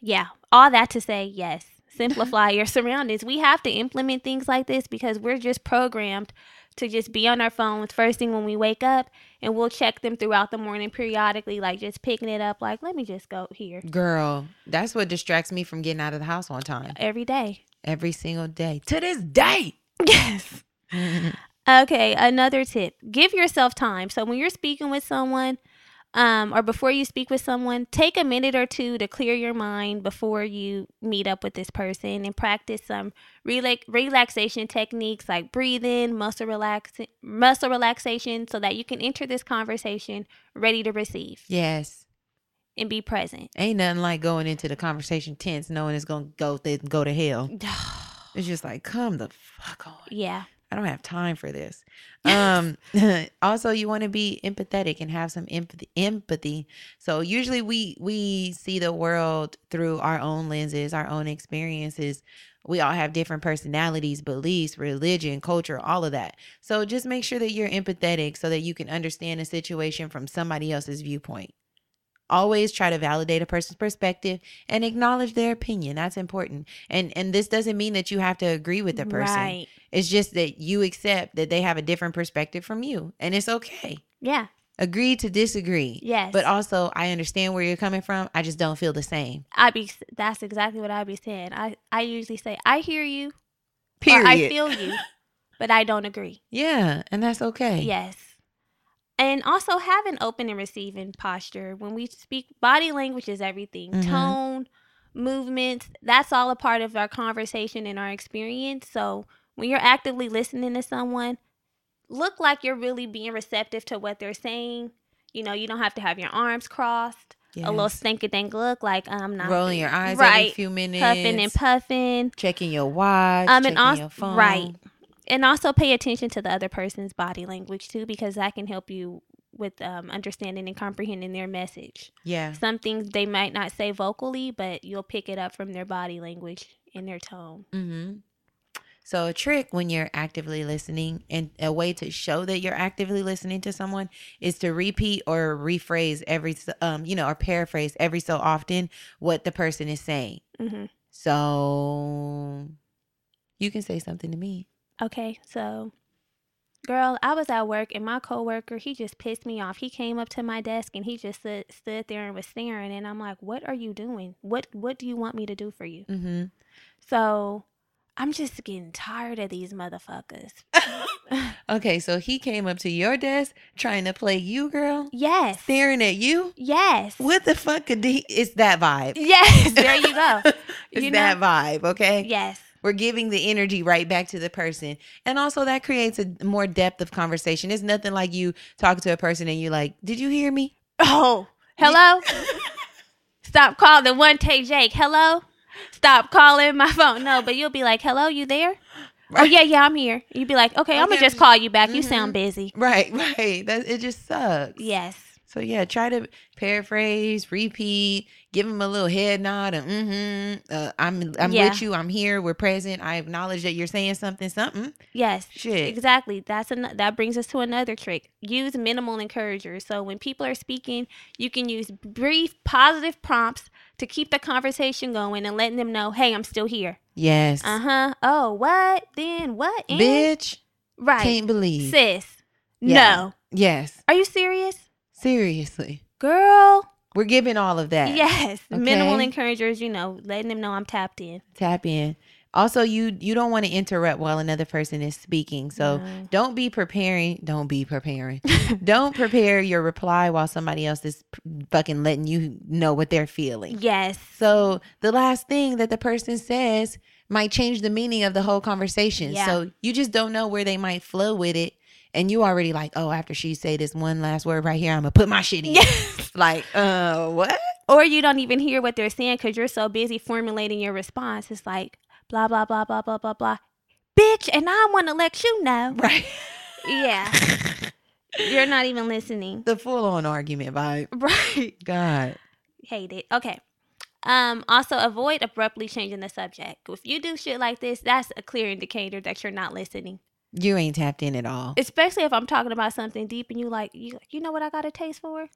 yeah, all that to say, yes, simplify your surroundings. We have to implement things like this because we're just programmed to just be on our phones first thing when we wake up, and we'll check them throughout the morning periodically, like just picking it up, like let me just go here Girl, that's what distracts me from getting out of the house on time every day. every single day to this day. Yes. Okay, another tip. Give yourself time. So when you're speaking with someone, um, or before you speak with someone, take a minute or two to clear your mind before you meet up with this person and practice some relax- relaxation techniques like breathing, muscle relax muscle relaxation so that you can enter this conversation ready to receive yes. and be present. Ain't nothing like going into the conversation tense, knowing it's gonna go th- go to hell. It's just like, come the fuck on. yeah. I don't have time for this. Um, also, you want to be empathetic and have some empathy. Empathy. So usually we we see the world through our own lenses, our own experiences. We all have different personalities, beliefs, religion, culture, all of that. So just make sure that you're empathetic so that you can understand a situation from somebody else's viewpoint. Always try to validate a person's perspective and acknowledge their opinion. That's important. And and this doesn't mean that you have to agree with the person. Right. It's just that you accept that they have a different perspective from you, and it's okay. Yeah. Agree to disagree. Yes. But also, I understand where you're coming from. I just don't feel the same. I be that's exactly what I be saying. I I usually say I hear you, Period. I feel you, but I don't agree. yeah, and that's okay. Yes. And also have an open and receiving posture. When we speak, body language is everything. Mhm. Tone, movements, that's all a part of our conversation and our experience. So when you're actively listening to someone, look like you're really being receptive to what they're saying. You know, you don't have to have your arms crossed. A little Yes. stinky dank look like I'm not rolling your eyes every right, few minutes, puffing and puffing. checking your watch, Um, checking and also your phone. right, and also pay attention to the other person's body language too, because that can help you with um, understanding and comprehending their message. Yeah. Some things they might not say vocally, but you'll pick it up from their body language and their tone. Mm-hmm. So a trick when you're actively listening and a way to show that you're actively listening to someone is to repeat or rephrase every um you know or paraphrase every so often what the person is saying. hmm So you can say something to me. Okay, so girl, I was at work and my coworker he just pissed me off. He came up to my desk and he just stood, stood there and was staring, and I'm like, "What are you doing? What What do you want me to do for you?" Mm-hmm. So I'm just getting tired of these motherfuckers. Okay, so he came up to your desk trying to play you, girl, Yes. staring at you. Yes. What the fuck could he? It's that vibe. Yes. There you go. it's You that know? vibe. Okay. yes. We're giving the energy right back to the person. And also that creates a more depth of conversation. It's nothing like you talk to a person and you're like, Did you hear me? Oh, hello. Stop calling one take Jake. Hello. Stop calling my phone. No, but you'll be like, "Hello, you there?" Oh yeah, yeah, I'm here. You'd be like, "Okay, I'm gonna just call you back. You Mhm. sound busy." Right, right. That it just sucks. Yes. So yeah, try to paraphrase, repeat, give them a little head nod, and mm-hmm. Uh, I'm I'm Yeah. with you. I'm here. We're present. I acknowledge that you're saying something. Something. Yes. Shit. Exactly. That's an, that brings us to another trick. Use minimal encouragers. So when people are speaking, you can use brief positive prompts to keep the conversation going and letting them know, "Hey, I'm still here." Yes. Uh-huh. Oh, what? Then what? And? Bitch. Right. Can't believe. Sis. Yeah. No. Yes. Are you serious? Seriously. Girl. We're giving all of that. Yes. Minimal encouragers, you know, letting them know I'm tapped in. Tap in. Also, you you don't want to interrupt while another person is speaking. So No. don't be preparing. Don't be preparing. don't prepare your reply while somebody else is fucking letting you know what they're feeling. Yes. So the last thing that the person says might change the meaning of the whole conversation. Yeah. So you just don't know where they might flow with it. And you already like, oh, after she say this one last word right here, I'm gonna put my shit in. Yes. Like, uh, what? or you don't even hear what they're saying because you're so busy formulating your response. It's like blah blah blah blah blah blah blah. Bitch, and I want to let you know. Right. Yeah, you're not even listening. the full on argument vibe. Right. God. Hate it. Okay. Um. Also, avoid abruptly changing the subject. If you do shit like this, that's a clear indicator that you're not listening. You ain't tapped in at all. Especially if I'm talking about something deep and you like you. You know what I got a taste for?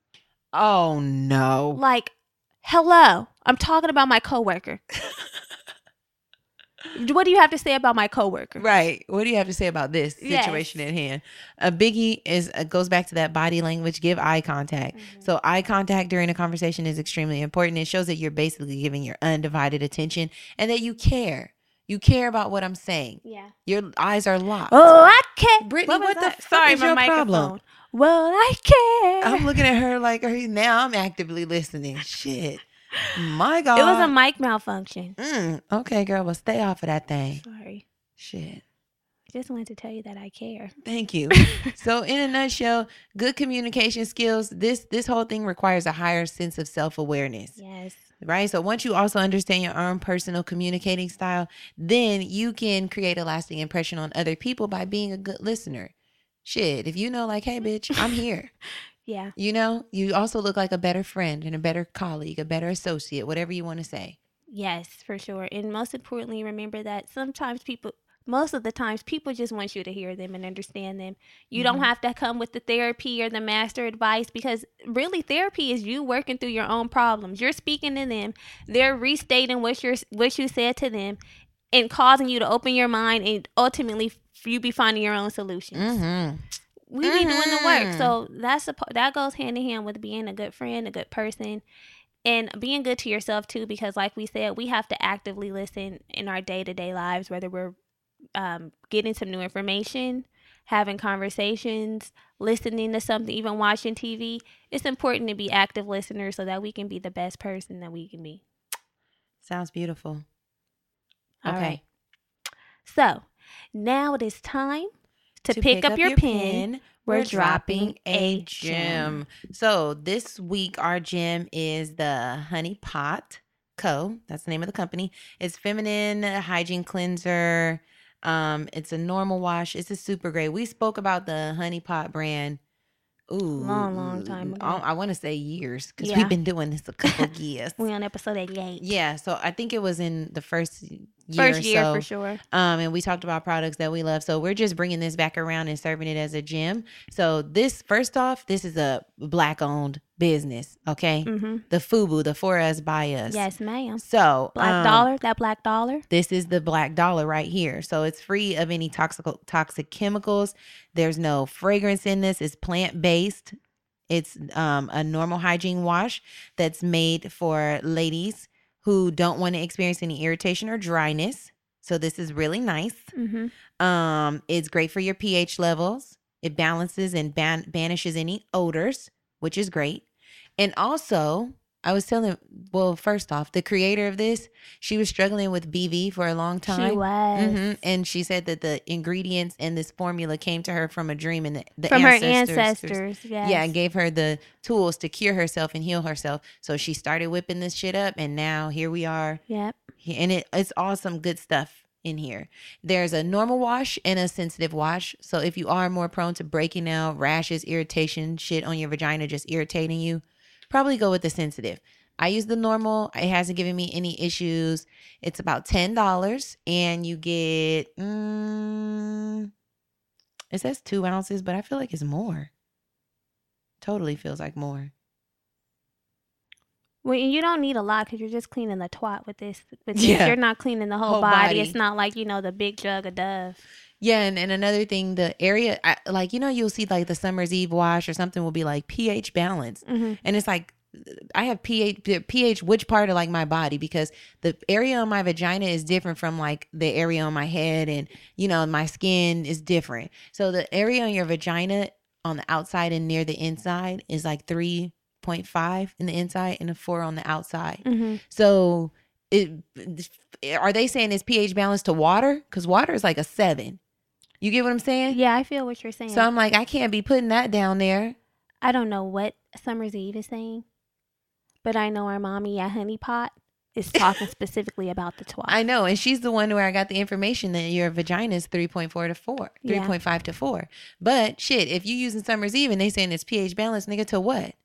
Oh no. Like, hello, I'm talking about my coworker. what do you have to say about my coworker? Right. What do you have to say about this Yes. situation at hand? A biggie is uh, goes back to that body language. Give eye contact. Mm-hmm. So eye contact during a conversation is extremely important. It shows that you're basically giving your undivided attention and that you care. You care about what I'm saying. Yeah. Your eyes are locked. Oh, I care. Brittany, was what the fuck Sorry, is my your microphone. problem? Well, I care. I'm looking at her like her now. I'm actively listening. Shit. My God. it was a mic malfunction. Mm, okay, girl. Well, stay off of that thing. Sorry. Shit. Just wanted to tell you that I care. Thank you. so in a nutshell, good communication skills, this this whole thing requires a higher sense of self-awareness. Yes. Right? So once you also understand your own personal communicating style, then you can create a lasting impression on other people by being a good listener. Shit, if you know like, "Hey bitch, I'm here." Yeah. you know, you also look like a better friend and a better colleague, a better associate, whatever you want to say. Yes, for sure. And most importantly, remember that sometimes people, most of the times, people just want you to hear them and understand them. You don't have to come with the therapy or the master advice because really therapy is you working through your own problems. You're speaking to them, they're restating what you're what you said to them, and causing you to open your mind and ultimately you be finding your own solutions. Mhm. we be doing the work. Mhm. So that's a, that goes hand in hand with being a good friend, a good person, and being good to yourself too. Because like we said, we have to actively listen in our day to day lives, whether we're um, getting some new information, having conversations, listening to something, even watching TV. It's important to be active listeners so that we can be the best person that we can be. Sounds beautiful. All okay. right. So now it is time to, pick, up, your, pen. We're dropping a gem. So this week our gem is the Honey Pot Co. That's the name of the company. It's feminine hygiene cleanser. Um, it's a normal wash. It's a super great. We spoke about the Honey Pot brand. Ooh, Long, long time ago. I, want to say years because Yeah. we've been doing this a couple years. We on episode 88. Yeah, so I think it was in the first year First year so. for sure. Um, and we talked about products that we love. So we're just bringing this back around and serving it as a gem. So this, first off, this is a black owned business. Okay, Mm-hmm. the FUBU, the for us by us. Yes, ma'am. So Black um, dollar, that black dollar. This is the black dollar right here. So it's free of any toxic toxic chemicals. There's no fragrance in this. It's plant based. It's um, a normal hygiene wash that's made for ladies who don't want to experience any irritation or dryness. So this is really nice. Mm-hmm. Um, it's great for your pH levels. It balances and ban- banishes any odors, which is great. And also, I was telling, well, first off, the creator of this, she was struggling with BV for a long time. She was. Mhm. And she said that the ingredients in this formula came to her from a dream and the, the From her ancestors- ancestors. Yes. Yeah, and gave her the tools to cure herself and heal herself. So she started whipping this shit up, and now here we are. Yep. And it, it's awesome, good stuff. in here. There's a normal wash and a sensitive wash. So if you are more prone to breaking out, rashes, irritation, shit on your vagina just irritating you, probably go with the sensitive. I use the normal. It hasn't given me any issues. It's about ten dollars, and you get. Mm, it says two ounces, but I feel like it's more. Totally feels like more. Well, you don't need a lot because you're just cleaning the twat with this. With this. Yeah. You're not cleaning the whole, Whole body. body. It's not like you know the big jug of Dove. Yeah, and, and another thing, the area, I, like you know, you'll see like the summer's eve wash or something will be like pH balance, Mhm. and it's like I have pH pH which part of like my body because the area on my vagina is different from like the area on my head, and you know my skin is different. So the area on your vagina on the outside and near the inside is like three point five in the inside and a four on the outside. Mm-hmm. So it are they saying it's pH balanced to water? Because water is like a seven. You get what I'm saying? Yeah, I feel what you're saying. So I'm like, I can't be putting that down there. I don't know what Summer's Eve is saying, but I know our mommy at Honey Pot is talking specifically about the twat. I know, and she's the one where I got the information that your vagina is 3.4 to 4, Yeah. 3.5 to 4. But shit, if you using Summer's Eve and they saying it's pH balanced, nigga, to what?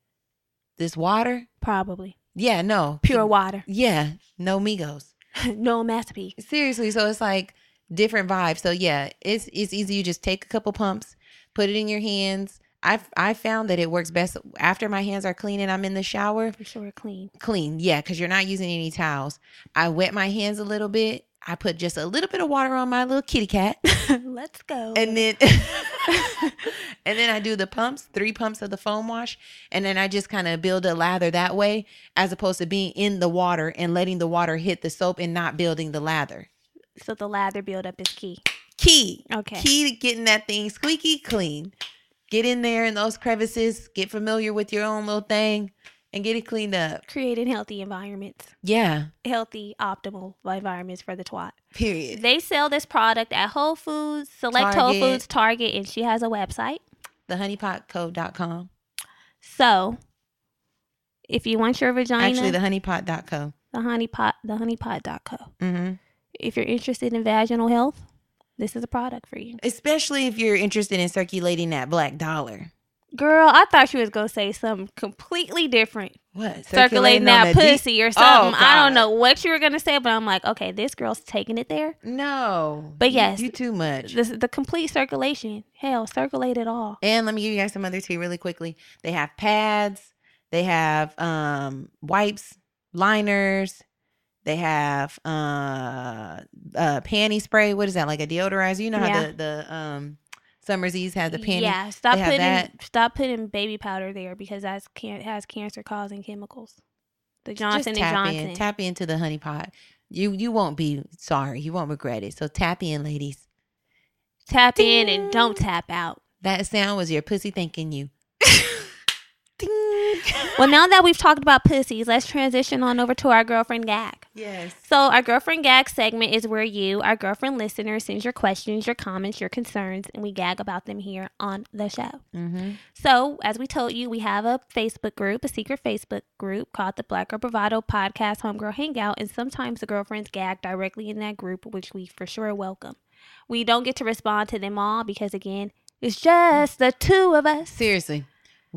This water? Probably Yeah, no. pure water, Yeah, no Migos. no masterpiece. Seriously, so it's like different vibe. So yeah, it's it's easy. You just take a couple pumps, put it in your hands. I've I found that it works best after my hands are clean and I'm in the shower. For sure, clean. Clean, yeah, because you're not using any towels. I wet my hands a little bit. I put just a little bit of water on my little kitty cat, Let's go. and then and then I do the pumps, three pumps of the foam wash, and then I just kind of build a lather that way, as opposed to being in the water and letting the water hit the soap and not building the lather. So the lather buildup is key. key. Okay. Key to getting that thing squeaky clean. Get in there in those crevices, get familiar with your own little thing, and get it cleaned up. Creating healthy environments, Yeah. healthy, optimal environments for the twat. Period. They sell this product at Whole Foods, Select Target. Whole Foods, Target, and she has a website. Thehoneypotco.com. So, if you want your vagina, Actually, the honeypot.co. the honeypot, the honeypot.co. Mm-hmm. If you're interested in vaginal health, this is a product for you. Especially if you're interested in circulating that black dollar. Girl, I thought you was gonna say something completely different. What? Circulating, on that pussy or something. I don't know what you were gonna say, but I'm like, okay, this girl's taking it there. No. But You- yes. You, too much. This is the complete circulation. Hell, circulate it all. And let me give you guys some other tea really quickly. They have pads, they have um wipes, liners, they have uh uh panty spray. What is that? Like a deodorizer? You know how Yeah. the the um Summer's Eves have the panty. Yeah, stop putting that. stop putting baby powder there because that's can has cancer causing chemicals. The Johnson Just and tap Johnson. in. Tap into the honey pot. You you won't be sorry. You won't regret it. So tap in, ladies. Tap in and don't tap out. That sound was your pussy thanking you. Well, now that we've talked about pussies, let's transition on over to our girlfriend gag. Yes. So, our girlfriend gag segment is where you, our girlfriend listener, sends your questions, your comments, your concerns, and we gag about them here on the show. Mm-hmm. So, as we told you, we have a Facebook group, a secret Facebook group called the Black Girl Bravado Podcast Homegirl Hangout, and sometimes the girlfriends gag directly in that group, which we for sure welcome. We don't get to respond to them all because, again, it's just the two of us. Seriously.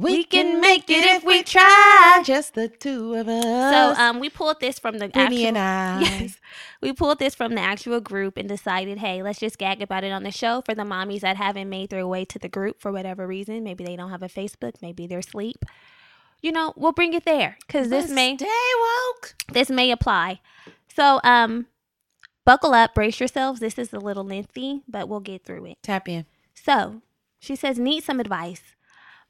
We can make it if we try. Just the two of us. So, um, we pulled this from the Brittany actual. and I. Yes. We pulled this from the actual group and decided, hey, let's just gag about it on the show for the mommies that haven't made their way to the group for whatever reason. Maybe they don't have a Facebook, maybe they're asleep. You know, we'll bring it there because this may stay woke. this may apply. So, um, buckle up, brace yourselves. This is a little lengthy, but we'll get through it. Tap in. So she says, Need some advice.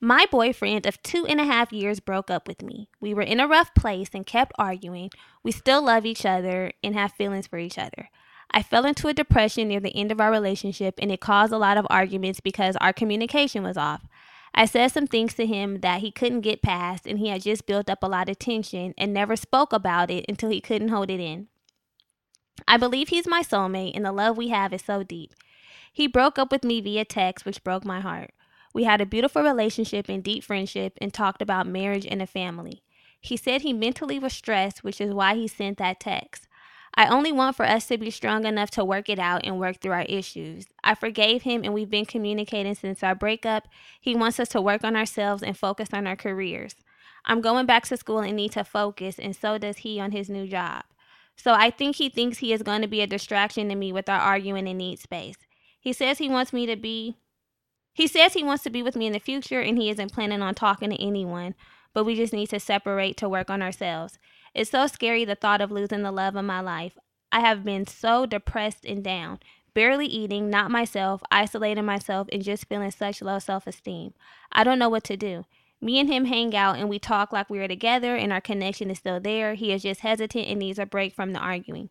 My boyfriend of two and a half years broke up with me. We were in a rough place and kept arguing. We still love each other and have feelings for each other. I fell into a depression near the end of our relationship and it caused a lot of arguments because our communication was off. I said some things to him that he couldn't get past and he had just built up a lot of tension and never spoke about it until he couldn't hold it in. I believe he's my soulmate and the love we have is so deep. He broke up with me via text, which broke my heart. We had a beautiful relationship and deep friendship and talked about marriage and a family. He said he mentally was stressed, which is why he sent that text. I only want for us to be strong enough to work it out and work through our issues. I forgave him and we've been communicating since our breakup. He wants us to work on ourselves and focus on our careers. I'm going back to school and need to focus, and so does he on his new job. So I think he thinks he is going to be a distraction to me with our arguing and need space. He says he wants me to be he says he wants to be with me in the future and he isn't planning on talking to anyone, but we just need to separate to work on ourselves. It's so scary the thought of losing the love of my life. I have been so depressed and down, barely eating, not myself, isolating myself, and just feeling such low self esteem. I don't know what to do. Me and him hang out and we talk like we are together and our connection is still there. He is just hesitant and needs a break from the arguing.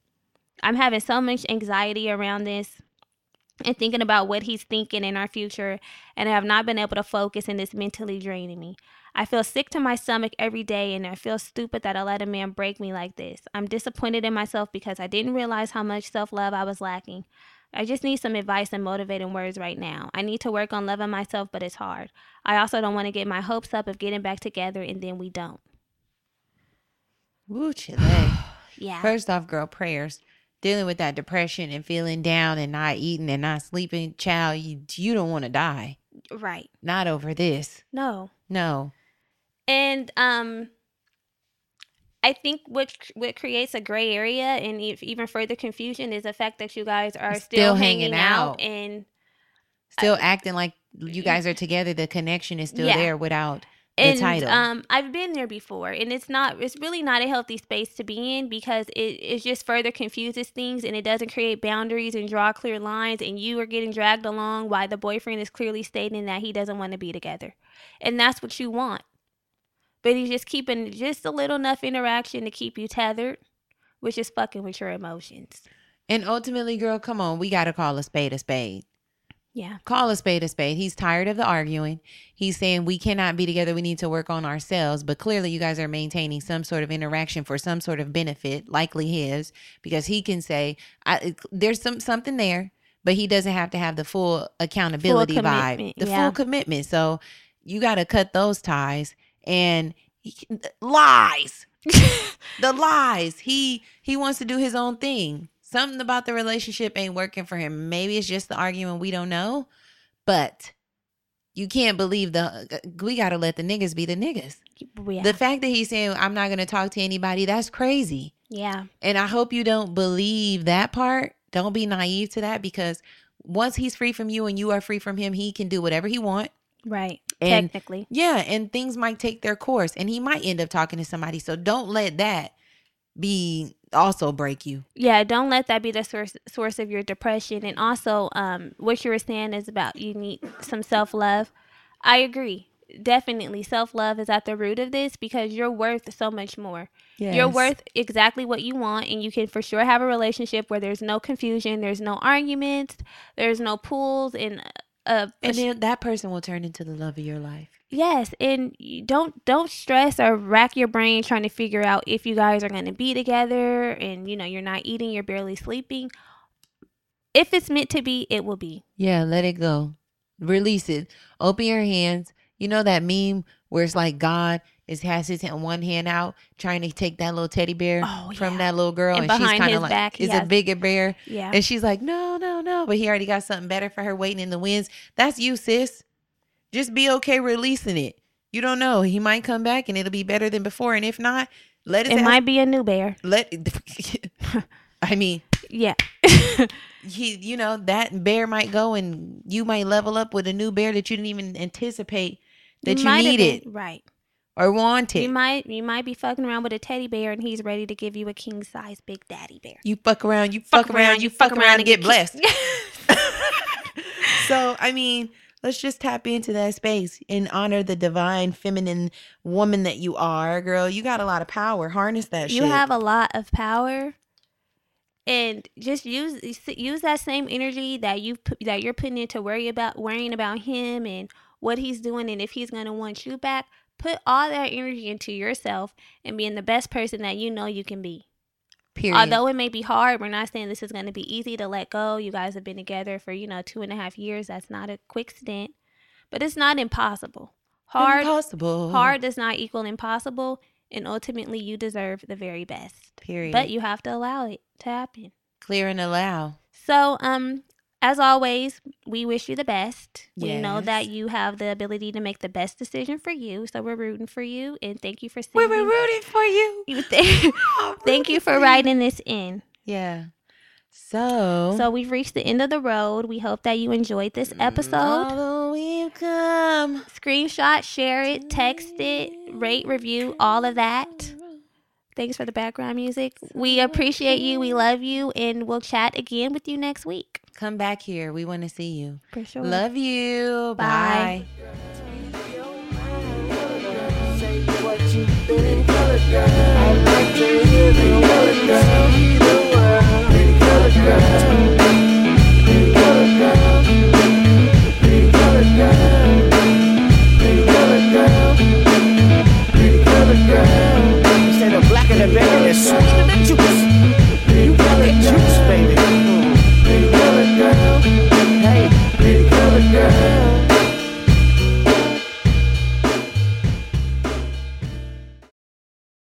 I'm having so much anxiety around this and thinking about what he's thinking in our future, and I have not been able to focus, and it's mentally draining me. I feel sick to my stomach every day, and I feel stupid that I let a man break me like this. I'm disappointed in myself because I didn't realize how much self love I was lacking. I just need some advice and motivating words right now. I need to work on loving myself, but it's hard. I also don't want to get my hopes up of getting back together, and then we don't. Woo, Chile. Yeah. First off, girl, prayers. Dealing with that depression and feeling down and not eating and not sleeping, child, you you don't want to die. right. Not over this. No. No. And um I think what what creates a gray area and even further confusion is the fact that you guys are still, Still hanging, hanging out. out. and Still acting like you guys are together. The connection is still Yeah. there without the and title. um I've been there before and it's not it's really not a healthy space to be in because it it just further confuses things and it doesn't create boundaries and draw clear lines and you are getting dragged along while the boyfriend is clearly stating that he doesn't want to be together. And that's what you want. But he's just keeping just a little enough interaction to keep you tethered, which is fucking with your emotions. and ultimately, girl, come on, we gotta call a spade a spade. Yeah. Call a spade a spade. He's tired of the arguing. He's saying we cannot be together. We need to work on ourselves. But clearly, you guys are maintaining some sort of interaction for some sort of benefit, likely his, because he can say I, there's some something there, but he doesn't have to have the full accountability vibe, the yeah. full commitment. So you got to cut those ties and he, lies, the lies. He he wants to do his own thing. Something about the relationship ain't working for him. Maybe it's just the argument. We don't know, but you can't believe the. Uh, we got to let the niggas be the niggas. Yeah. The fact that he's saying I'm not going to talk to anybody, that's crazy. yeah. And I hope you don't believe that part. Don't be naive to that because once he's free from you and you are free from him, he can do whatever he want. Right. And- Technically. Yeah, and things might take their course and he might end up talking to somebody. So don't let that be also break you. yeah don't let that be the source source of your depression. And also um what you were saying is about you need some self-love. I agree. Definitely self-love is at the root of this because you're worth so much more. You're worth exactly what you want and you can for sure have a relationship where there's no confusion there's no arguments there's no pulls and uh and then that person will turn into the love of your life. Yes, and don't don't stress or rack your brain trying to figure out if you guys are going to be together and you know you're not eating, you're barely sleeping. If it's meant to be, it will be. Yeah, let it go. Release it. Open your hands. You know that meme where it's like God is has his hand, one hand out trying to take that little teddy bear Oh, from yeah. that little girl, And and, she's kind of like back, is a bigger bear, Yeah. and she's like, no, no, no, but he already got something better for her waiting in the winds. That's you, sis. Just be okay releasing it. You don't know. He might come back and it'll be better than before, and if not, let it. It might be a new bear. let. I mean, Yeah. he you know that bear might go and you might level up with a new bear that you didn't even anticipate that you, have needed been- Right. or wanted You you, might you might be fucking around with a teddy bear and he's ready to give you a king size big daddy bear. You fuck around you fuck, around, you fuck around and get blessed ki- so i mean let's just tap into that space and honor the divine feminine woman that you are girl. You got a lot of power. Harness that you shit. have a lot of power. And just use use that same energy that you put that you're putting into worry about worrying about him and what he's doing and if he's going to want you back. Put all that energy into yourself and being the best person that you know you can be period although it may be hard we're not saying this is going to be easy to let go you guys have been together for you know two and a half years that's not a quick stint but it's not impossible hard impossible hard does not equal impossible And ultimately, you deserve the very best. Period. But you have to allow it to happen. clear and allow. So, um, as always, we wish you the best. We know that you have the ability to make the best decision for you. So we're rooting for you, and thank you for We sending. were rooting for you. you th- thank you for writing this in. Yeah. So. So we've reached the end of the road. We hope that you enjoyed this mm, episode. Although we've come. Screenshot, share it, text it, rate, review, all of that. Thanks for the background music. We appreciate you. We love you, and we'll chat again with you next week. Come back here. We want to see you. For sure. Love you. Bye. Bye.